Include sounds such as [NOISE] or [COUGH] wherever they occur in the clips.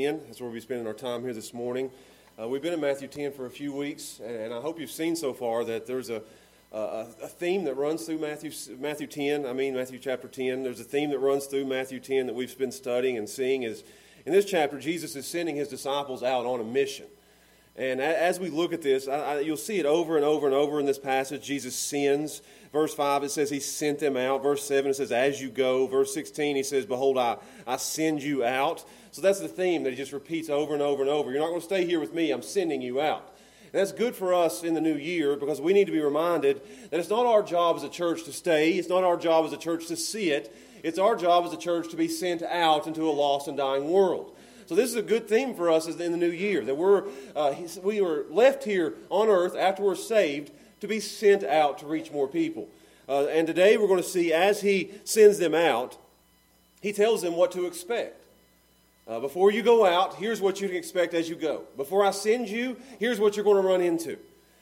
10. That's where we'll be spending our time here this morning. Uh, we've been in Matthew 10 for a few weeks, and, I hope you've seen so far that there's a, a, a, theme that runs through Matthew, Matthew 10. I mean, Matthew chapter 10. There's a theme that runs through Matthew 10 that we've been studying and seeing. Is in this chapter, Jesus is sending his disciples out on a mission. And as we look at this, I, I, you'll see it over and over and over in this passage. Jesus sends. Verse 5, it says he sent them out. Verse 7, it says, as you go. Verse 16, he says, behold, I, I send you out. So that's the theme that he just repeats over and over and over. You're not going to stay here with me, I'm sending you out. And that's good for us in the new year because we need to be reminded that it's not our job as a church to stay, it's not our job as a church to see it. It's our job as a church to be sent out into a lost and dying world. So this is a good theme for us in the new year that we're uh, we were left here on earth after we're saved to be sent out to reach more people. Uh, and today we're going to see as he sends them out, he tells them what to expect. Uh, before you go out, here's what you can expect as you go. Before I send you, here's what you're going to run into.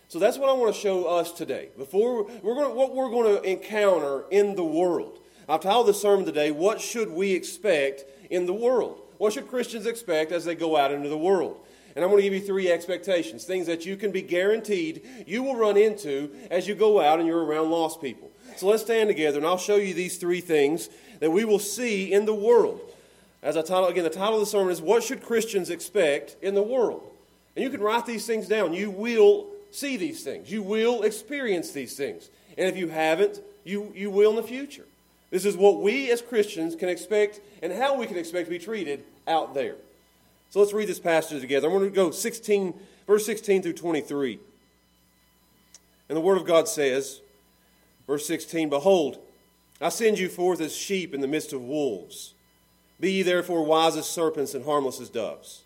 So that's what I want to show us today. Before we're going to, what we're going to encounter in the world. I've titled this sermon today, What Should We Expect in the World? What should Christians expect as they go out into the world? And I'm going to give you three expectations, things that you can be guaranteed you will run into as you go out and you're around lost people. So let's stand together and I'll show you these three things that we will see in the world. As I title, again, the title of the sermon is What Should Christians Expect in the World? And you can write these things down. You will see these things, you will experience these things. And if you haven't, you, you will in the future. This is what we as Christians can expect and how we can expect to be treated out there. So let's read this passage together. I'm going to go 16, verse 16 through 23. And the Word of God says, verse 16, Behold, I send you forth as sheep in the midst of wolves. Be ye therefore wise as serpents and harmless as doves.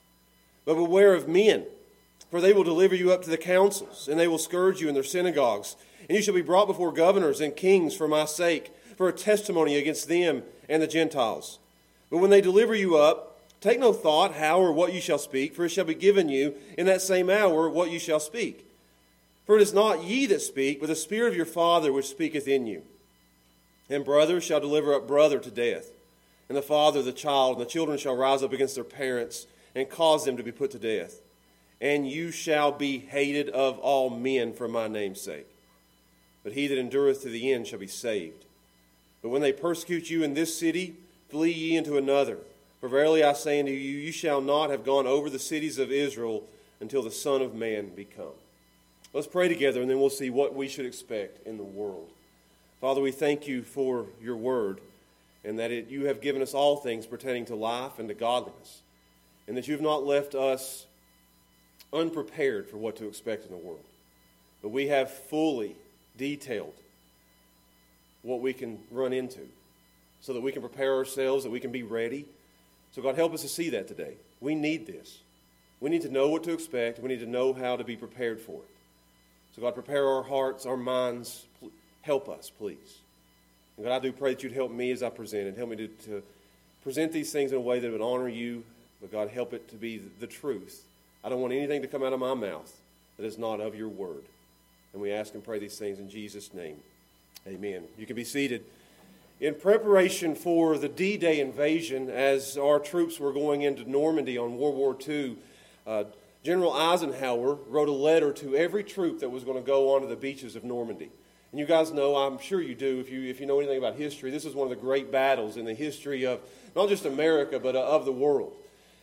But beware of men, for they will deliver you up to the councils, and they will scourge you in their synagogues. And you shall be brought before governors and kings for my sake, for a testimony against them and the Gentiles. But when they deliver you up, take no thought how or what you shall speak, for it shall be given you in that same hour what you shall speak. For it is not ye that speak, but the Spirit of your Father which speaketh in you. And brother shall deliver up brother to death and the father the child, and the children shall rise up against their parents and cause them to be put to death. And you shall be hated of all men for my name's sake. But he that endureth to the end shall be saved. But when they persecute you in this city, flee ye into another. For verily I say unto you, you shall not have gone over the cities of Israel until the Son of Man be come. Let's pray together, and then we'll see what we should expect in the world. Father, we thank you for your word and that it, you have given us all things pertaining to life and to godliness, and that you have not left us unprepared for what to expect in the world. But we have fully detailed what we can run into so that we can prepare ourselves, that we can be ready. So, God, help us to see that today. We need this. We need to know what to expect. We need to know how to be prepared for it. So, God, prepare our hearts, our minds. Help us, please. And God, I do pray that you'd help me as I present it. Help me to, to present these things in a way that would honor you, but God, help it to be the truth. I don't want anything to come out of my mouth that is not of your word. And we ask and pray these things in Jesus' name. Amen. You can be seated. In preparation for the D Day invasion, as our troops were going into Normandy on World War II, uh, General Eisenhower wrote a letter to every troop that was going to go onto the beaches of Normandy. And you guys know, I'm sure you do, if you, if you know anything about history, this is one of the great battles in the history of not just America, but uh, of the world.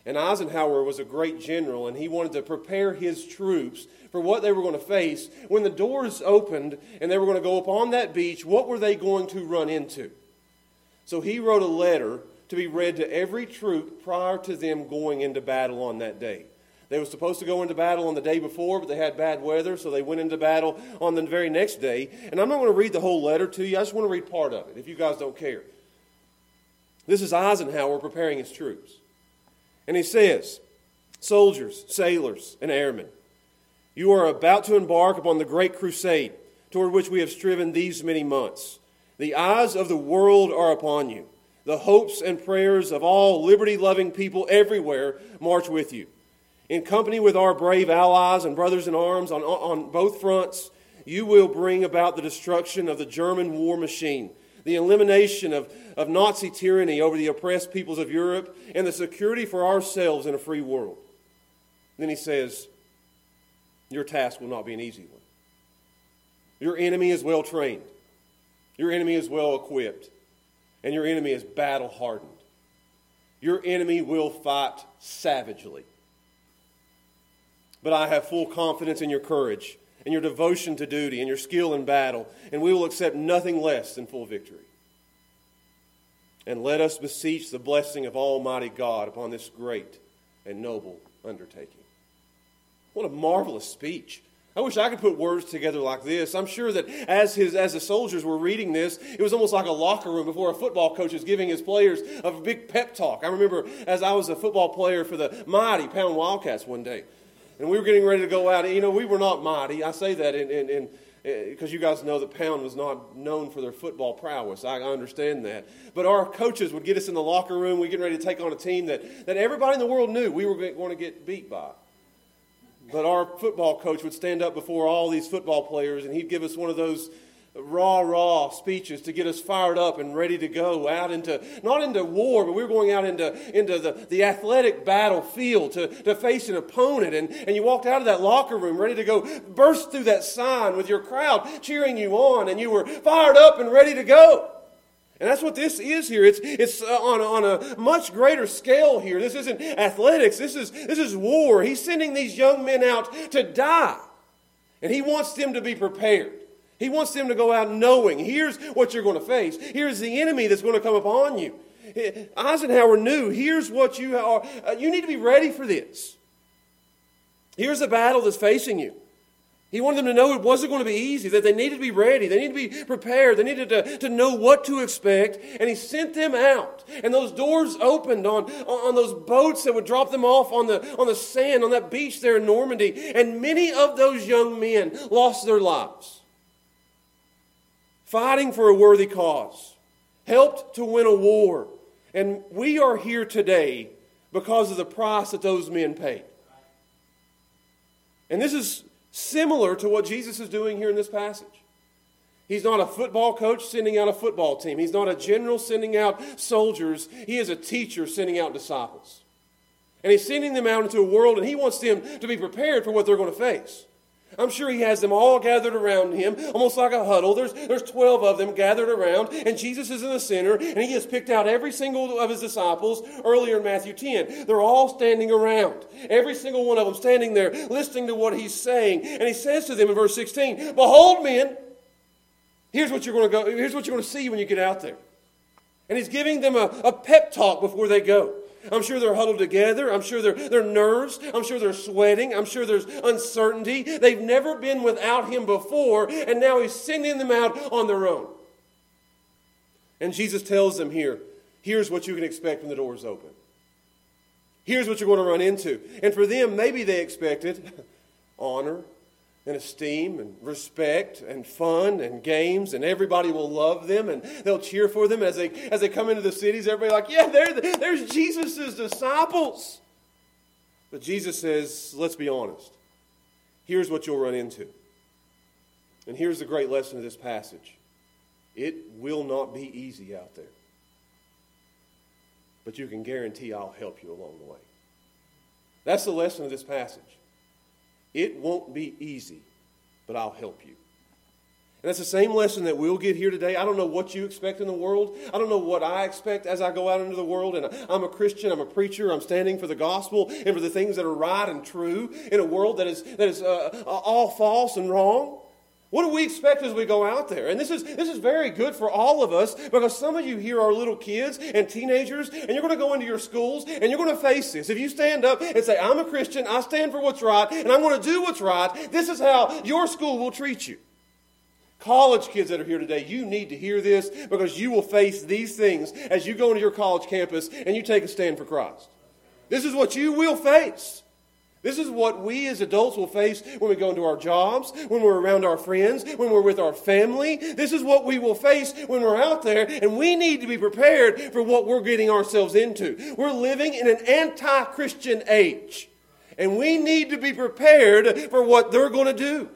And Eisenhower was a great general, and he wanted to prepare his troops for what they were going to face. When the doors opened and they were going to go upon that beach, what were they going to run into? So he wrote a letter to be read to every troop prior to them going into battle on that day. They were supposed to go into battle on the day before, but they had bad weather, so they went into battle on the very next day. And I'm not going to read the whole letter to you, I just want to read part of it, if you guys don't care. This is Eisenhower preparing his troops. And he says, Soldiers, sailors, and airmen, you are about to embark upon the great crusade toward which we have striven these many months. The eyes of the world are upon you. The hopes and prayers of all liberty loving people everywhere march with you. In company with our brave allies and brothers in arms on, on both fronts, you will bring about the destruction of the German war machine, the elimination of, of Nazi tyranny over the oppressed peoples of Europe, and the security for ourselves in a free world. Then he says, Your task will not be an easy one. Your enemy is well trained, your enemy is well equipped, and your enemy is battle hardened. Your enemy will fight savagely. But I have full confidence in your courage and your devotion to duty and your skill in battle, and we will accept nothing less than full victory. And let us beseech the blessing of Almighty God upon this great and noble undertaking. What a marvelous speech. I wish I could put words together like this. I'm sure that as, his, as the soldiers were reading this, it was almost like a locker room before a football coach is giving his players a big pep talk. I remember as I was a football player for the mighty Pound Wildcats one day and we were getting ready to go out. You know, we were not mighty. I say that in, in, in eh, because you guys know that Pound was not known for their football prowess. I understand that. But our coaches would get us in the locker room. We get ready to take on a team that, that everybody in the world knew we were going to get beat by. But our football coach would stand up before all these football players and he'd give us one of those raw, raw speeches to get us fired up and ready to go out into, not into war, but we were going out into, into the, the athletic battlefield to, to face an opponent. And, and you walked out of that locker room ready to go burst through that sign with your crowd cheering you on, and you were fired up and ready to go. And that's what this is here. It's, it's uh, on, on a much greater scale here. This isn't athletics. This is, this is war. He's sending these young men out to die. And he wants them to be prepared. He wants them to go out knowing here's what you're going to face. Here's the enemy that's going to come upon you. Eisenhower knew here's what you are. Uh, you need to be ready for this. Here's the battle that's facing you. He wanted them to know it wasn't going to be easy, that they needed to be ready, they needed to be prepared, they needed to, to know what to expect, and he sent them out. And those doors opened on, on those boats that would drop them off on the, on the sand, on that beach there in Normandy, and many of those young men lost their lives fighting for a worthy cause, helped to win a war. And we are here today because of the price that those men paid. And this is similar to what Jesus is doing here in this passage. He's not a football coach sending out a football team. He's not a general sending out soldiers. He is a teacher sending out disciples. And he's sending them out into a world, and he wants them to be prepared for what they're going to face. I'm sure he has them all gathered around him, almost like a huddle. There's, there's 12 of them gathered around, and Jesus is in the center, and he has picked out every single of his disciples earlier in Matthew 10. They're all standing around, every single one of them standing there, listening to what he's saying. And he says to them in verse 16, Behold, men, here's what you're going to go, here's what you're going to see when you get out there. And he's giving them a, a pep talk before they go. I'm sure they're huddled together. I'm sure they're, they're nerves. I'm sure they're sweating. I'm sure there's uncertainty. They've never been without him before, and now he's sending them out on their own. And Jesus tells them here here's what you can expect when the doors open. Here's what you're going to run into. And for them, maybe they expected [LAUGHS] honor and esteem and respect and fun and games and everybody will love them and they'll cheer for them as they as they come into the cities. Everybody like yeah there there's jesus' disciples. But jesus says let's be honest. Here's what you'll run into. And here's the great lesson of this passage. It will not be easy out there. But you can guarantee i'll help you along the way. That's the lesson of this passage. It won't be easy, but I'll help you. And that's the same lesson that we'll get here today. I don't know what you expect in the world. I don't know what I expect as I go out into the world. And I'm a Christian, I'm a preacher, I'm standing for the gospel and for the things that are right and true in a world that is, that is uh, all false and wrong. What do we expect as we go out there? And this is, this is very good for all of us because some of you here are little kids and teenagers, and you're going to go into your schools and you're going to face this. If you stand up and say, I'm a Christian, I stand for what's right, and I'm going to do what's right, this is how your school will treat you. College kids that are here today, you need to hear this because you will face these things as you go into your college campus and you take a stand for Christ. This is what you will face. This is what we as adults will face when we go into our jobs, when we're around our friends, when we're with our family. This is what we will face when we're out there, and we need to be prepared for what we're getting ourselves into. We're living in an anti Christian age, and we need to be prepared for what they're going to do.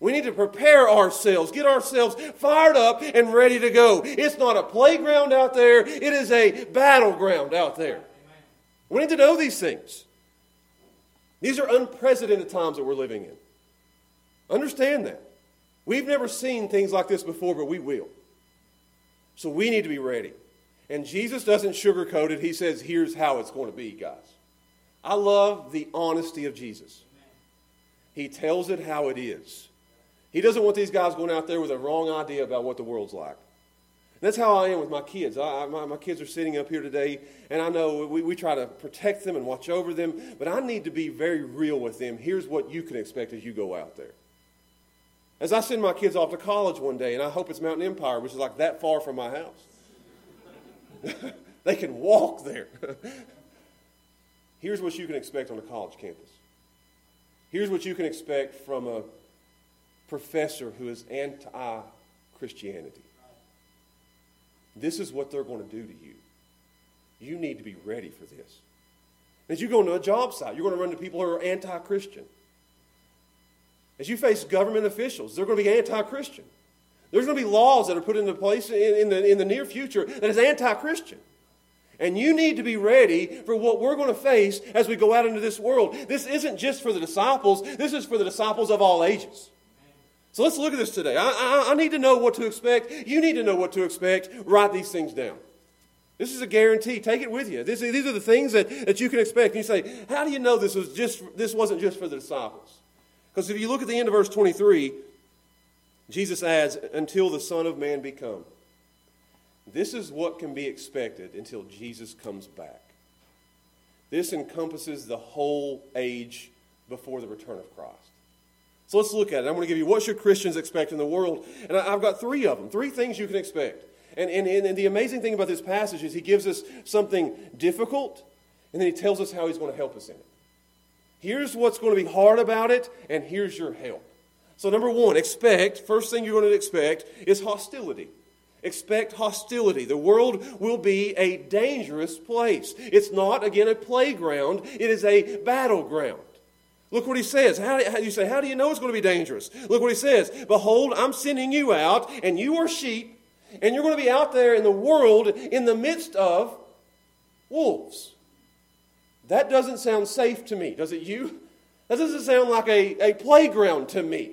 We need to prepare ourselves, get ourselves fired up and ready to go. It's not a playground out there, it is a battleground out there. We need to know these things. These are unprecedented times that we're living in. Understand that. We've never seen things like this before, but we will. So we need to be ready. And Jesus doesn't sugarcoat it. He says, here's how it's going to be, guys. I love the honesty of Jesus. He tells it how it is. He doesn't want these guys going out there with a wrong idea about what the world's like. That's how I am with my kids. I, my, my, kids are sitting up here today, and I know we, we try to protect them and watch over them, but I need to be very real with them. Here's what you can expect as you go out there. As I send my kids off to college one day, and I hope it's Mountain Empire, which is like that far from my house, [LAUGHS] they can walk there. [LAUGHS] Here's what you can expect on a college campus. Here's what you can expect from a professor who is anti Christianity. This is what they're going to do to you. You need to be ready for this. As you go into a job site, you're going to run into people who are anti Christian. As you face government officials, they're going to be anti Christian. There's going to be laws that are put into place in, the, in the near future that is anti Christian. And you need to be ready for what we're going to face as we go out into this world. This isn't just for the disciples, this is for the disciples of all ages. So let's look at this today. I, I, I, need to know what to expect. You need to know what to expect. Write these things down. This is a guarantee. Take it with you. This, these are the things that, that you can expect. And you say, how do you know this, was just, this wasn't just for the disciples? Because if you look at the end of verse 23, Jesus adds, until the Son of Man be come. This is what can be expected until Jesus comes back. This encompasses the whole age before the return of Christ. So let's look at it. I'm going to give you what should Christians expect in the world. And I've got three of them, three things you can expect. And, and, and the amazing thing about this passage is he gives us something difficult, and then he tells us how he's going to help us in it. Here's what's going to be hard about it, and here's your help. So, number one, expect, first thing you're going to expect is hostility. Expect hostility. The world will be a dangerous place. It's not, again, a playground, it is a battleground. Look what he says. How do, you say, how do you know it's going to be dangerous? Look what he says. Behold, I'm sending you out, and you are sheep, and you're going to be out there in the world in the midst of wolves. That doesn't sound safe to me, does it you? That doesn't sound like a, a playground to me.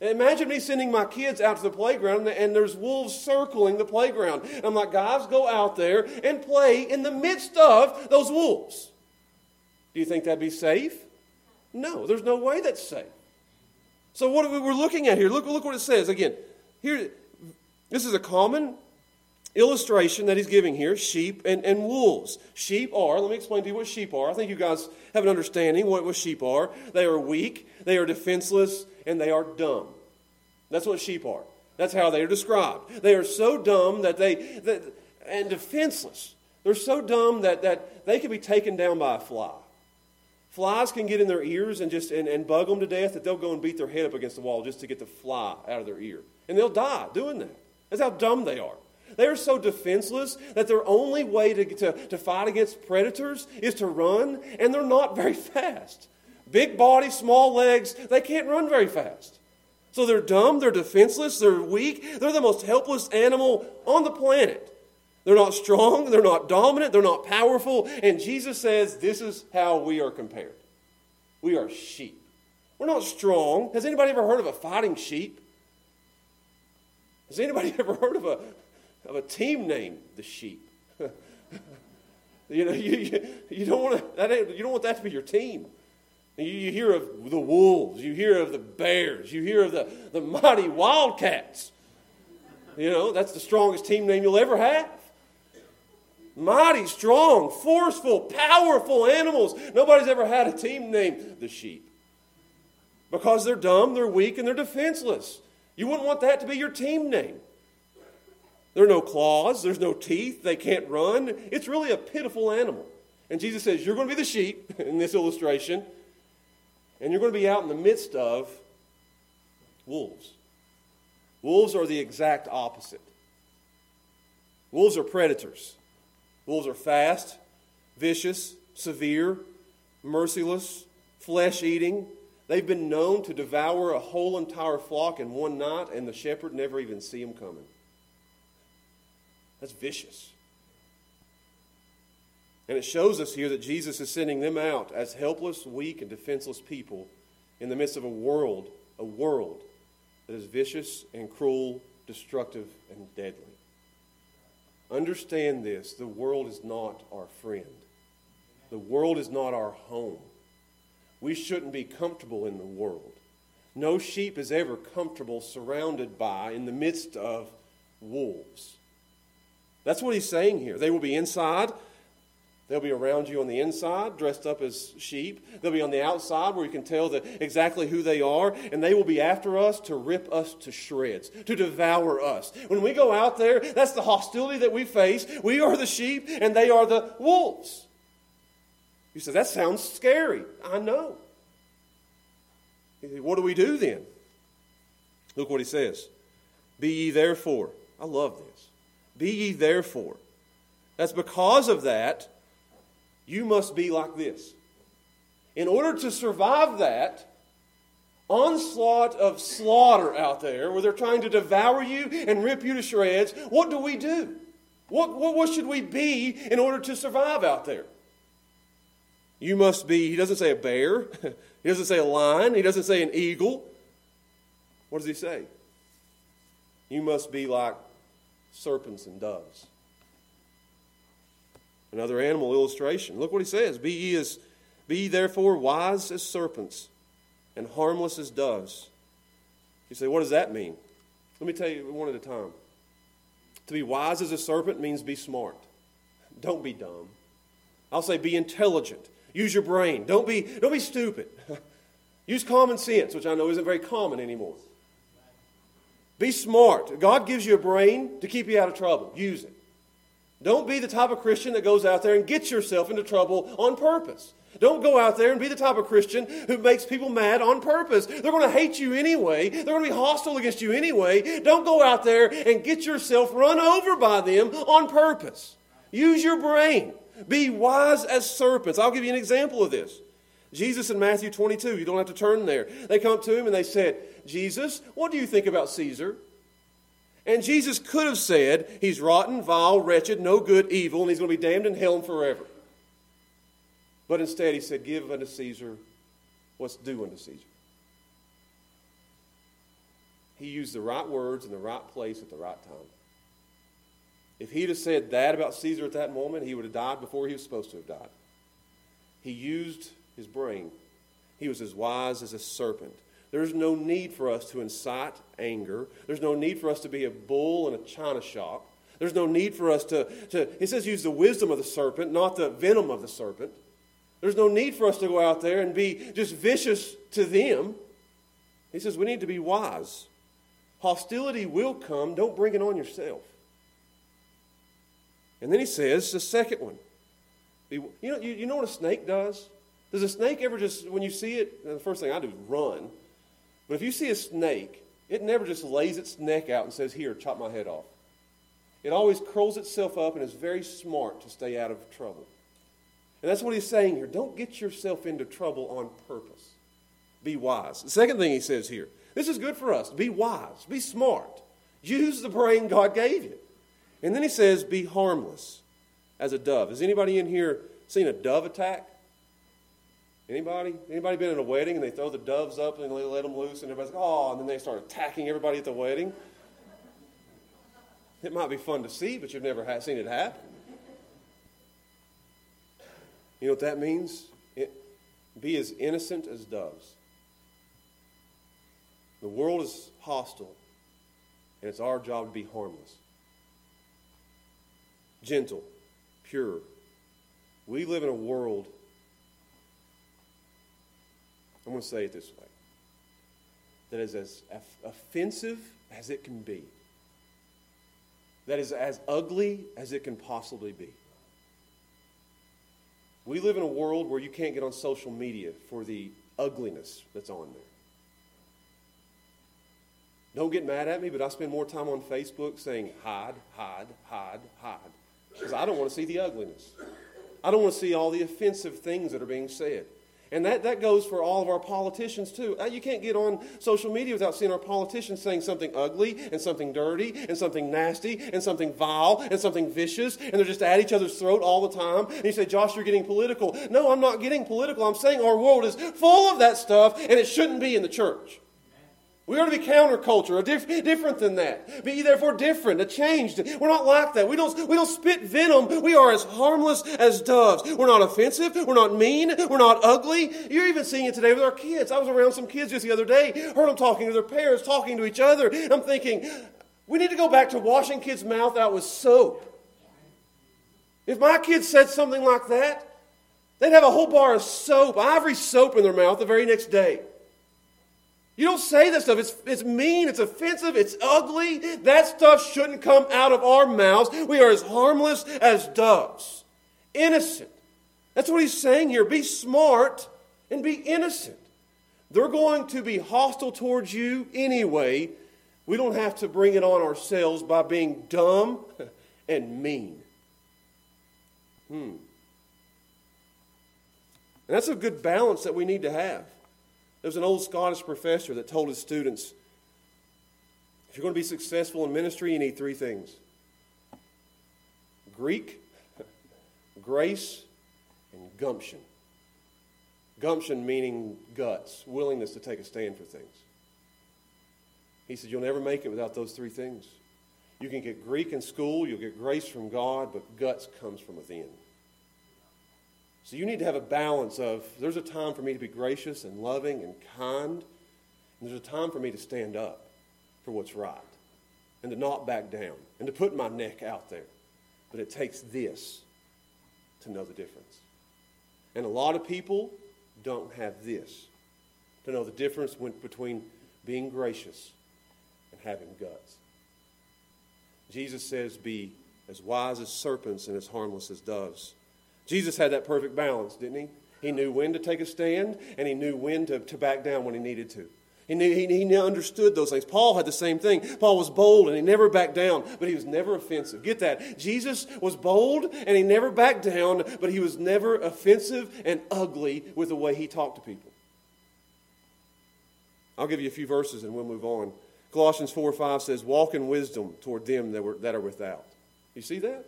Imagine me sending my kids out to the playground and there's wolves circling the playground. I'm like, guys, go out there and play in the midst of those wolves. Do you think that'd be safe? No, there's no way that's safe. So what we, we're looking at here? Look, look what it says again. Here, this is a common illustration that he's giving here: sheep and, and wolves. Sheep are. Let me explain to you what sheep are. I think you guys have an understanding what, what sheep are. They are weak. They are defenseless, and they are dumb. That's what sheep are. That's how they are described. They are so dumb that they that, and defenseless. They're so dumb that, that they can be taken down by a fly. Flies can get in their ears and just and, and bug them to death that they'll go and beat their head up against the wall just to get the fly out of their ear. And they'll die doing that. That's how dumb they are. They are so defenseless that their only way to, to, to fight against predators is to run, and they're not very [LAUGHS] fast. Big body, small legs, they can't run very fast. So they're dumb, they're defenseless, they're weak, they're the most helpless animal on the planet. They're not strong, they're not dominant, they're not powerful. And Jesus says this is how we are compared. We are sheep. We're not strong. Has anybody ever heard of a fighting sheep? Has anybody [LAUGHS] ever heard of a, of a team named the sheep? [LAUGHS] you know, you, you, don't want that you don't want that to be your team. You, you hear of the wolves, you hear of the bears, you hear of the, the mighty wildcats. You know, that's the strongest team name you'll ever have mighty, strong, forceful, powerful animals. Nobody's ever had a team named the sheep because they're dumb, they're weak, and they're defenseless. You wouldn't want that to be your team name. There are no claws, there's no teeth, they can't run. It's really a pitiful animal. And Jesus says, You're going to be the sheep [LAUGHS] in this illustration, and you're going to be out in the midst of wolves. Wolves are the exact opposite. Wolves are predators. Wolves are fast, vicious, severe, merciless, flesh eating. They've been known to devour a whole entire flock in one night, and the shepherd never even see them coming. That's vicious. And it shows us here that Jesus is sending them out as helpless, weak, and defenseless people in the midst of a world, a world that is vicious and cruel, destructive and deadly. Understand this the world is not our friend, the world is not our home. We shouldn't be comfortable in the world. No sheep is ever comfortable surrounded by, in the midst of, wolves. That's what he's saying here. They will be inside. They'll be around you on the inside, dressed up as sheep. They'll be on the outside where you can tell the, exactly who they are. And they will be after us to rip us to shreds, to devour us. When we go out there, that's the hostility that we face. We are the sheep and they are the wolves. You say, that sounds scary. I know. What do we do then? Look what he says. Be ye therefore. I love this. Be ye therefore. That's because of that, you must be like this. In order to survive that onslaught of slaughter out there, where they're trying to devour you and rip you to shreds, what do we do? What, what, what should we be in order to survive out there? You must be, he doesn't say a bear, [LAUGHS] he doesn't say a lion, he doesn't say an eagle. What does he say? You must be like serpents and doves. Another animal illustration. Look what he says. Be ye, as, be ye therefore wise as serpents and harmless as doves. You say, what does that mean? Let me tell you one at a time. To be wise as a serpent means be smart. Don't be dumb. I'll say be intelligent. Use your brain. Don't be, don't be stupid. [LAUGHS] Use common sense, which I know isn't very common anymore. Be smart. God gives you a brain to keep you out of trouble. Use it. Don't be the type of Christian that goes out there and gets yourself into trouble on purpose. Don't go out there and be the type of Christian who makes people mad on purpose. They're going to hate you anyway. They're going to be hostile against you anyway. Don't go out there and get yourself run over by them on purpose. Use your brain. Be wise as serpents. I'll give you an example of this. Jesus in Matthew 22, you don't have to turn there. They come up to him and they said, Jesus, what do you think about Caesar? And Jesus could have said, He's rotten, vile, wretched, no good, evil, and he's going to be damned in hell forever. But instead, he said, Give unto Caesar what's due unto Caesar. He used the right words in the right place at the right time. If he'd have said that about Caesar at that moment, he would have died before he was supposed to have died. He used his brain. He was as wise as a serpent. There's no need for us to incite anger. There's no need for us to be a bull in a china shop. There's no need for us to, to he says, use the wisdom of the serpent, not the venom of the serpent. There's no need for us to go out there and be just vicious to them. He says, we need to be wise. Hostility will come. Don't bring it on yourself. And then he says the second one. You know, you, you know what a snake does? Does a snake ever just, when you see it, the first thing I do is run. But if you see a snake, it never just lays its neck out and says, Here, chop my head off. It always curls itself up and is very smart to stay out of trouble. And that's what he's saying here. Don't get yourself into trouble on purpose. Be wise. The second thing he says here this is good for us. Be wise, be smart. Use the brain God gave you. And then he says, Be harmless as a dove. Has anybody in here seen a dove attack? Anybody? Anybody been in a wedding and they throw the doves up and they let them loose and everybody's like, oh, and then they start attacking everybody at the wedding? It might be fun to see, but you've never seen it happen. You know what that means? It, be as innocent as doves. The world is hostile, and it's our job to be harmless gentle, pure. We live in a world, I'm going to say it this way, that is as offensive as it can be, that is as ugly as it can possibly be. We live in a world where you can't get on social media for the ugliness that's on there. Don't get mad at me, but I spend more time on Facebook saying hide, hide, hide, hide because I don't want to see the ugliness. I don't want to see all the offensive things that are being said. And that, that goes for all of our politicians, too. Uh, you can't get on social media without seeing our politicians saying something ugly and something dirty and something nasty and something vile and something vicious, and they're just at each other's throat all the time. And you say, Josh, you're getting political. No, I'm not getting political. I'm saying our world is full of that stuff, and it shouldn't be in the church. We ought to be counterculture, diff- different than that. Be therefore different, a changed. We're not like that. We don't, we don't spit venom. We are as harmless as doves. We're not offensive. We're not mean. We're not ugly. You're even seeing it today with our kids. I was around some kids just the other day, heard them talking to their parents, talking to each other. I'm thinking, we need to go back to washing kids' mouth out with soap. If my kids said something like that, they'd have a whole bar of soap, ivory soap in their mouth the very next day. You don't say that stuff. It's, it's mean, it's offensive, it's ugly. That stuff shouldn't come out of our mouths. We are as harmless as doves, innocent. That's what he's saying here. Be smart and be innocent. They're going to be hostile towards you anyway. We don't have to bring it on ourselves by being dumb [LAUGHS] and mean. Hmm. And that's a good balance that we need to have. There was an old Scottish professor that told his students if you're going to be successful in ministry, you need three things Greek, [LAUGHS] grace, and gumption. Gumption meaning guts, willingness to take a stand for things. He said, You'll never make it without those three things. You can get Greek in school, you'll get grace from God, but guts comes from within. So you need to have a balance of there's a time for me to be gracious and loving and kind, and there's a time for me to stand up for what's right and to not back down and to put my neck out there. But it takes this to know the difference. And a lot of people don't have this to know the difference between being gracious and having guts. Jesus says, Be as wise as serpents and as harmless as doves. Jesus had that perfect balance, didn't he? He knew when to take a stand and he knew when to, to back down when he needed to. He, knew, he, he understood those things. Paul had the same thing. Paul was bold and he never backed down, but he was never offensive. Get that? Jesus was bold and he never backed down, but he was never offensive and ugly with the way he talked to people. I'll give you a few verses and we'll move on. Colossians 4 5 says, Walk in wisdom toward them that, were, that are without. You see that?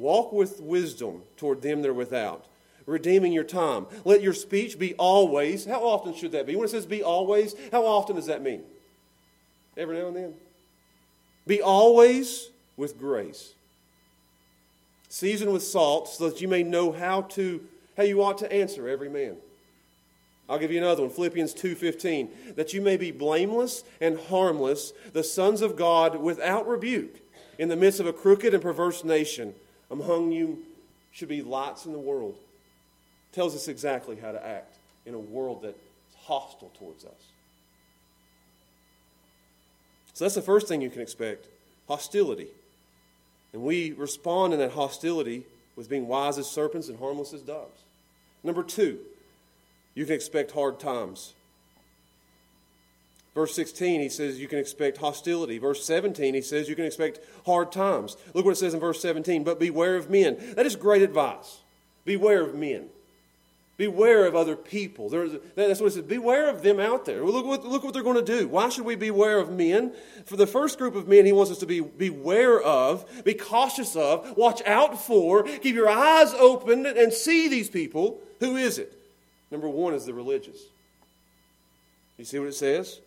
Walk with wisdom toward them that are without, redeeming your time. Let your speech be always. How often should that be? When it says be always, how often does that mean? Every now and then. Be always with grace. Season with salt so that you may know how to how you ought to answer every man. I'll give you another one, Philippians 2:15, that you may be blameless and harmless, the sons of God without rebuke, in the midst of a crooked and perverse nation among you should be lights in the world. Tells us exactly how to act in a world that's hostile towards us. So that's the first thing you can expect hostility. And we respond in that hostility with being wise as serpents and harmless as doves. Number two, you can expect hard times. Verse 16, he says you can expect hostility. Verse 17, he says you can expect hard times. Look what it says in verse 17. But beware of men. That is great advice. Beware of men. Beware of other people. That's what it says. Beware of them out there. Look what, look what they're going to do. Why should we beware of men? For the first group of men, he wants us to be beware of, be cautious of, watch out for, keep your eyes open and see these people. Who is it? Number one is the religious. You see what it says?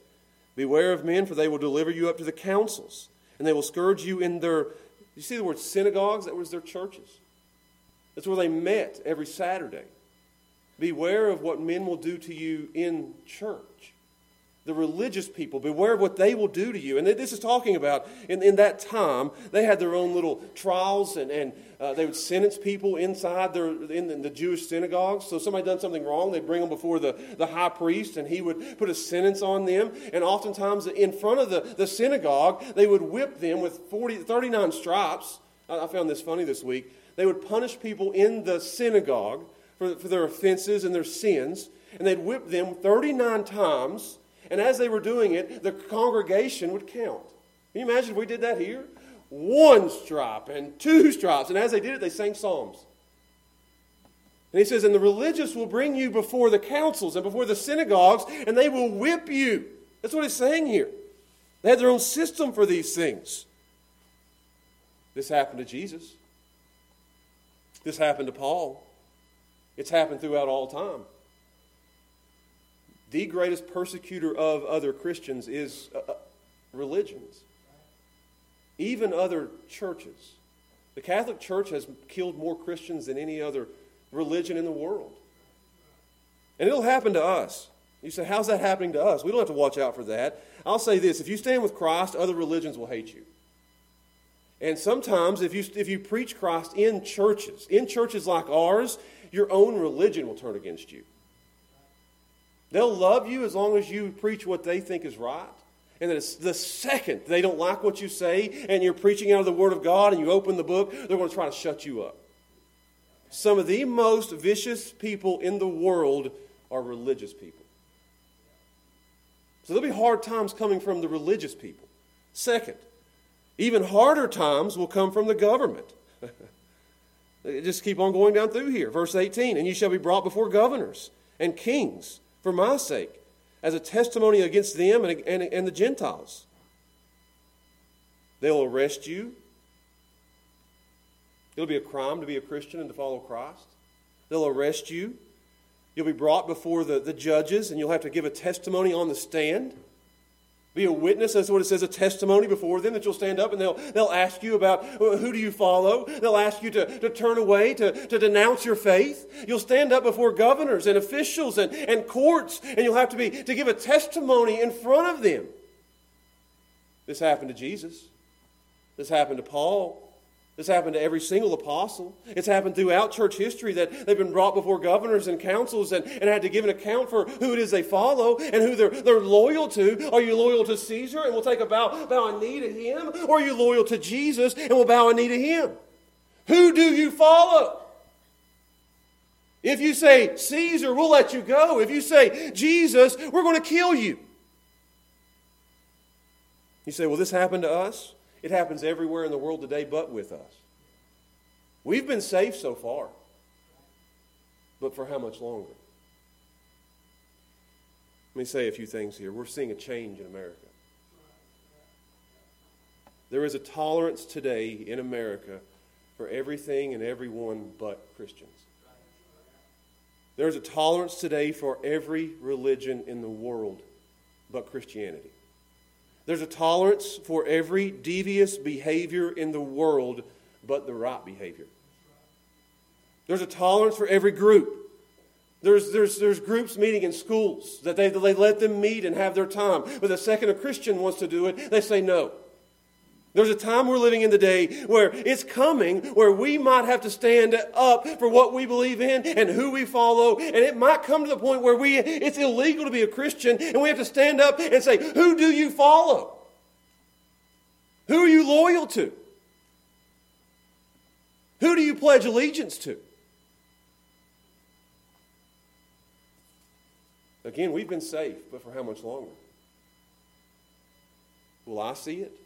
Beware of men, for they will deliver you up to the councils, and they will scourge you in their. You see the word synagogues? That was their churches. That's where they met every Saturday. Beware of what men will do to you in church the religious people. Beware of what they will do to you. And this is talking about in, in that time, they had their own little trials and, and uh, they would sentence people inside their, in the, in the Jewish synagogues. So somebody done something wrong, they'd bring them before the, the high priest and he would put a sentence on them. And oftentimes in front of the, the synagogue, they would whip them with 40, 39 stripes. I, I found this funny this week. They would punish people in the synagogue for, for their offenses and their sins. And they'd whip them 39 times and as they were doing it, the congregation would count. Can you imagine if we did that here? One stripe and two stripes. And as they did it, they sang psalms. And he says, And the religious will bring you before the councils and before the synagogues, and they will whip you. That's what he's saying here. They had their own system for these things. This happened to Jesus. This happened to Paul. It's happened throughout all time. The greatest persecutor of other Christians is uh, uh religions, even other churches. The Catholic Church has killed more Christians than any other religion in the world. And it'll happen to us. You say, how's that happening to us? We don't have to watch out for that. I'll say this if you stand with Christ, other religions will hate you. And sometimes, if you, if you preach Christ in churches, in churches like ours, your own religion will turn against you. They'll love you as long as you preach what they think is right. And then it's the second they don't like what you say and you're preaching out of the Word of God and you open the book, they're going to try to shut you up. Some of the most vicious people in the world are religious people. So there'll be hard times coming from the religious people. Second, even harder times will come from the government. [LAUGHS] Just keep on going down through here. Verse 18 And you shall be brought before governors and kings for my sake, as a testimony against them and, and, and the Gentiles. They'll arrest you. It'll be a crime to be a Christian and to follow Christ. They'll arrest you. You'll be brought before the, the judges and you'll have to give a testimony on the stand. Be a witness, that's what it says, a testimony before them that you'll stand up and they'll, they'll ask you about uh, who do you follow. They'll ask you to, to turn away, to, to denounce your faith. You'll stand up before governors and officials and, and courts, and you'll have to, be, to give a testimony in front of them. This happened to Jesus. This happened to Paul. This happened to every single apostle. It's happened throughout church history that they've been brought before governors and councils and, and had to give an account for who it is they follow and who they're, they're loyal to. Are you loyal to Caesar and will take a bow, bow a knee to him? Or are you loyal to Jesus and will bow a knee to him? Who do you follow? If you say Caesar, we'll let you go. If you say Jesus, we're going to kill you. You say, well, this happened to us? It happens everywhere in the world today but with us. We've been safe so far. But for how much longer? Let me say a few things here. We're seeing a change in America. There is a tolerance today in America for everything and everyone but Christians. There's a tolerance today for every religion in the world but Christianity. There's a tolerance for every devious behavior in the world but the right behavior. There's a tolerance for every group. There's, there's, there's groups meeting in schools that they, they let them meet and have their time. But the second a Christian wants to do it, they say no. There's a time we're living in today where it's coming where we might have to stand up for what we believe in and who we follow. And it might come to the point where we, it's illegal to be a Christian and we have to stand up and say, Who do you follow? Who are you loyal to? Who do you pledge allegiance to? Again, we've been safe, but for how much longer? Will I see it?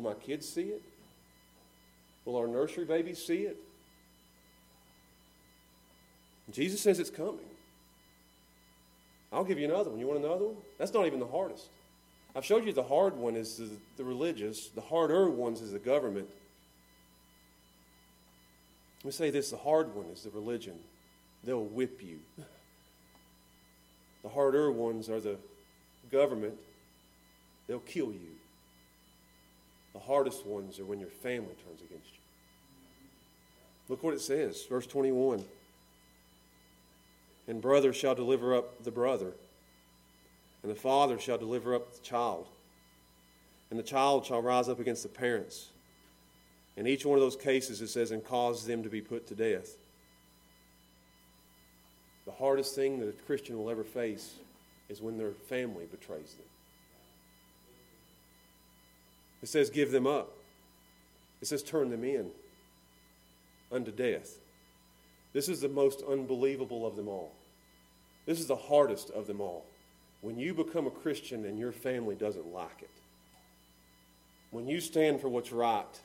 Will my kids see it? Will our nursery babies see it? Jesus says it's coming. I'll give you another one. You want another one? That's not even the hardest. I've showed you the hard one is the, the religious, the harder ones is the government. Let me say this the hard one is the religion. They'll whip you. The harder ones are the government. They'll kill you. The hardest ones are when your family turns against you. Look what it says, verse 21. And brother shall deliver up the brother, and the father shall deliver up the child, and the child shall rise up against the parents. In each one of those cases, it says, and cause them to be put to death. The hardest thing that a Christian will ever face is when their family betrays them. It says, give them up. It says, turn them in unto death. This is the most unbelievable of them all. This is the hardest of them all. When you become a Christian and your family doesn't like it, when you stand for what's right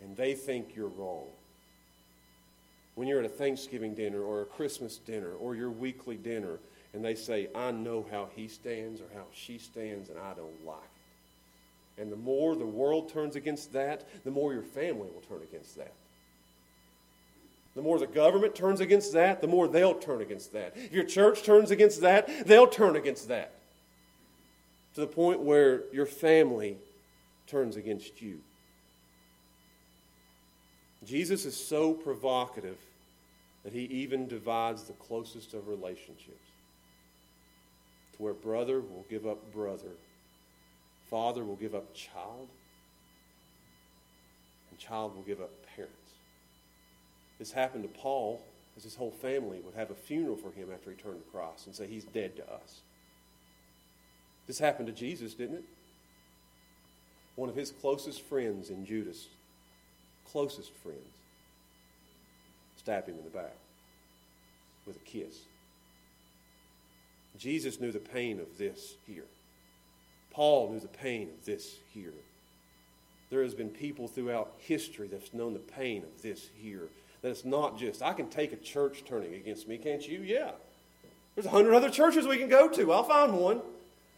and they think you're wrong, when you're at a Thanksgiving dinner or a Christmas dinner or your weekly dinner and they say, I know how he stands or how she stands and I don't like it. And the more the world turns against that, the more your family will turn against that. The more the government turns against that, the more they'll turn against that. If your church turns against that, they'll turn against that. To the point where your family turns against you. Jesus is so provocative that he even divides the closest of relationships. To where brother will give up brother, father will give up child, and child will give up parents. This happened to Paul as his whole family would have a funeral for him after he turned the cross and say, He's dead to us. This happened to Jesus, didn't it? One of his closest friends in Judas, closest friends, stabbed him in the back with a kiss. Jesus knew the pain of this here. Paul knew the pain of this here. There has been people throughout history that's known the pain of this here. That it's not just, I can take a church turning against me, can't you? Yeah. There's a hundred other churches we can go to. I'll find one.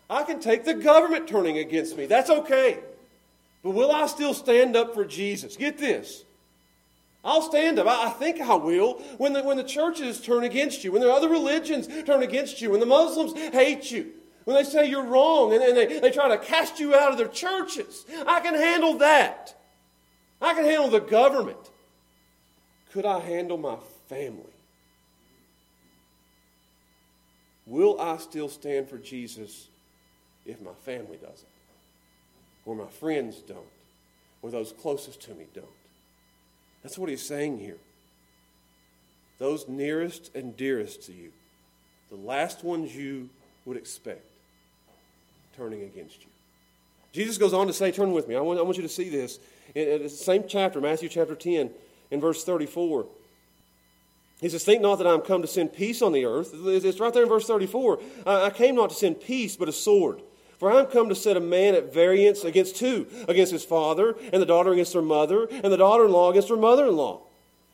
I can take the government turning against me. That's okay. But will I still stand up for Jesus? Get this. I'll stand up. I think I will. When the, when the churches turn against you, when the other religions turn against you, when the Muslims hate you, when they say you're wrong and, and they, they try to cast you out of their churches, I can handle that. I can handle the government. Could I handle my family? Will I still stand for Jesus if my family doesn't? Or my friends don't? Or those closest to me don't? That's what he's saying here. Those nearest and dearest to you, the last ones you would expect, turning against you. Jesus goes on to say, turn with me, I want, I want you to see this. In, in the same chapter, Matthew chapter 10, in verse 34. He says, Think not that I am come to send peace on the earth. It's right there in verse 34. I came not to send peace, but a sword. For I am come to set a man at variance against two against his father, and the daughter against her mother, and the daughter in law against her mother in law.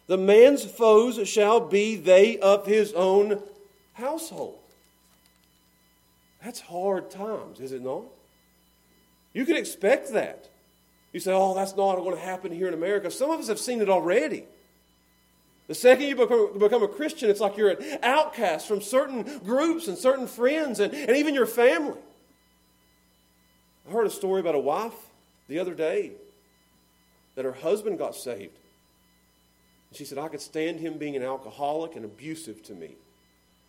The man's foes shall be they of his own household. That's hard times, is it not? You can expect that. You say, oh, that's not going to happen here in America. Some of us have seen it already. The second you become, a Christian, it's like you're an outcast from certain groups and certain friends and, and even your family. I heard a story about a wife the other day that her husband got saved. She said, I could stand him being an alcoholic and abusive to me,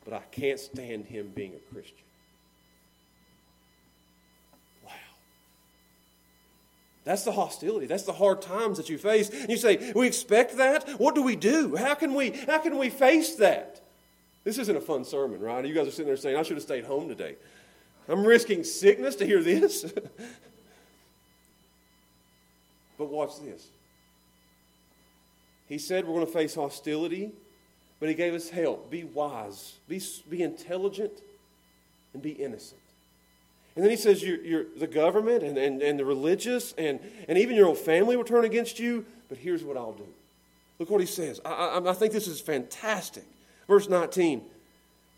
but I can't stand him being a Christian. That's the hostility. That's the hard times that you face. And you say, we expect that? What do we do? How can we, how can we face that? This isn't a fun sermon, right? You guys are sitting there saying, I should have stayed home today. I'm risking sickness to hear this. [LAUGHS] but watch this. He said we're going to face hostility, but he gave us help. Be wise, be, be intelligent, and be innocent. And then he says you're, you're the government and, and, and the religious and, and even your own family will turn against you, but here's what I'll do. Look what he says. I, I, I think this is fantastic. Verse 19.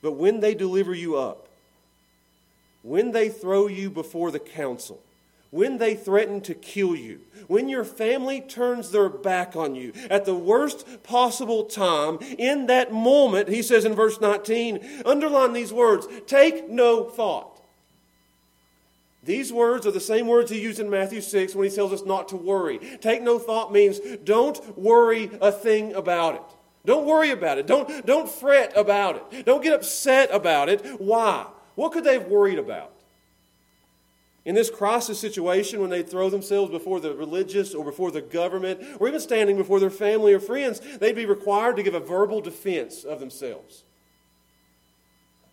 But when they deliver you up, when they throw you before the council, when they threaten to kill you, when your family turns their back on you, at the worst possible time, in that moment, he says in verse 19, underline these words take no thought. These words are the same words he used in Matthew 6 when he tells us not to worry. Take no thought means don't worry a thing about it. Don't worry about it. Don't, don't fret about it. Don't get upset about it. Why? What could they have worried about? In this crisis situation, when they throw themselves before the religious or before the government, or even standing before their family or friends, they'd be required to give a verbal defense of themselves.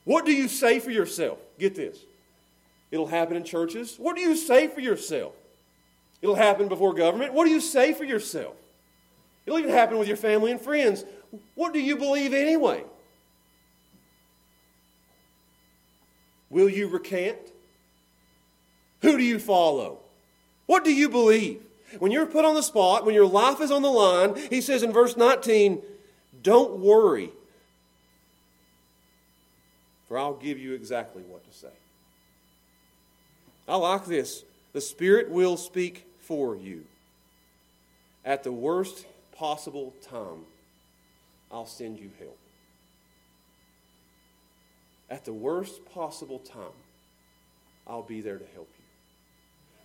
What do you say for yourself? Get this. It'll happen in churches. What do you say for yourself? It'll happen before government. What do you say for yourself? It'll even happen with your family and friends. What do you believe anyway? Will you recant? Who do you follow? What do you believe? When you're put on the spot, when your life is on the line, he says in verse 19, Don't worry, for I'll give you exactly what to say. I like this. The Spirit will speak for you. At the worst possible time, I'll send you help. At the worst possible time, I'll be there to help you.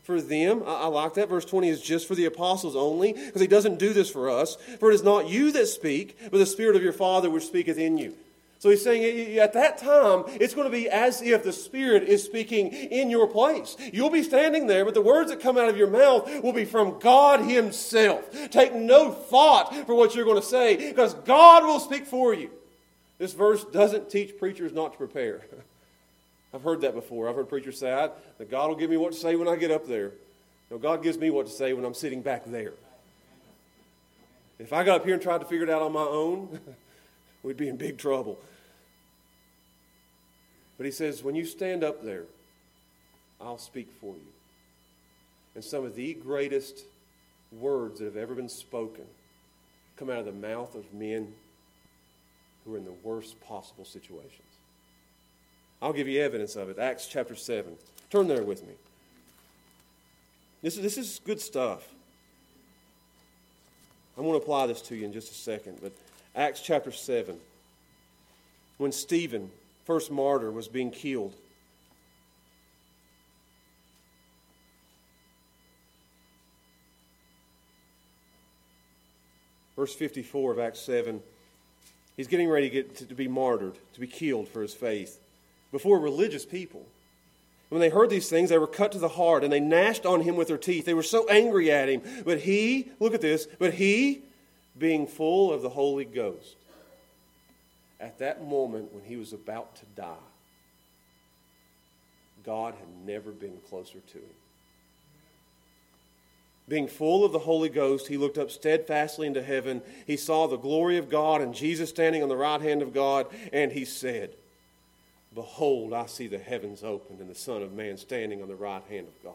For them, I, I like that. Verse 20 is just for the apostles only, because he doesn't do this for us. For it is not you that speak, but the Spirit of your Father which speaketh in you. So he's saying at that time, it's going to be as if the Spirit is speaking in your place. You'll be standing there, but the words that come out of your mouth will be from God Himself. Take no thought for what you're going to say, because God will speak for you. This verse doesn't teach preachers not to prepare. [LAUGHS] I've heard that before. I've heard preachers say that God will give me what to say when I get up there. No, God gives me what to say when I'm sitting back there. If I got up here and tried to figure it out on my own, [LAUGHS] we'd be in big trouble. But he says, when you stand up there, I'll speak for you. And some of the greatest words that have ever been spoken come out of the mouth of men who are in the worst possible situations. I'll give you evidence of it. Acts chapter 7. Turn there with me. This is, this is good stuff. I'm going to apply this to you in just a second, but Acts chapter 7. When Stephen, first martyr, was being killed, verse 54 of Acts 7, he's getting ready to, get to, to be martyred, to be killed for his faith before religious people. When they heard these things, they were cut to the heart and they gnashed on him with their teeth. They were so angry at him. But he, look at this, but he, being full of the Holy Ghost, at that moment when he was about to die, God had never been closer to him. Being full of the Holy Ghost, he looked up steadfastly into heaven. He saw the glory of God and Jesus standing on the right hand of God, and he said, Behold, I see the heavens opened and the Son of Man standing on the right hand of God.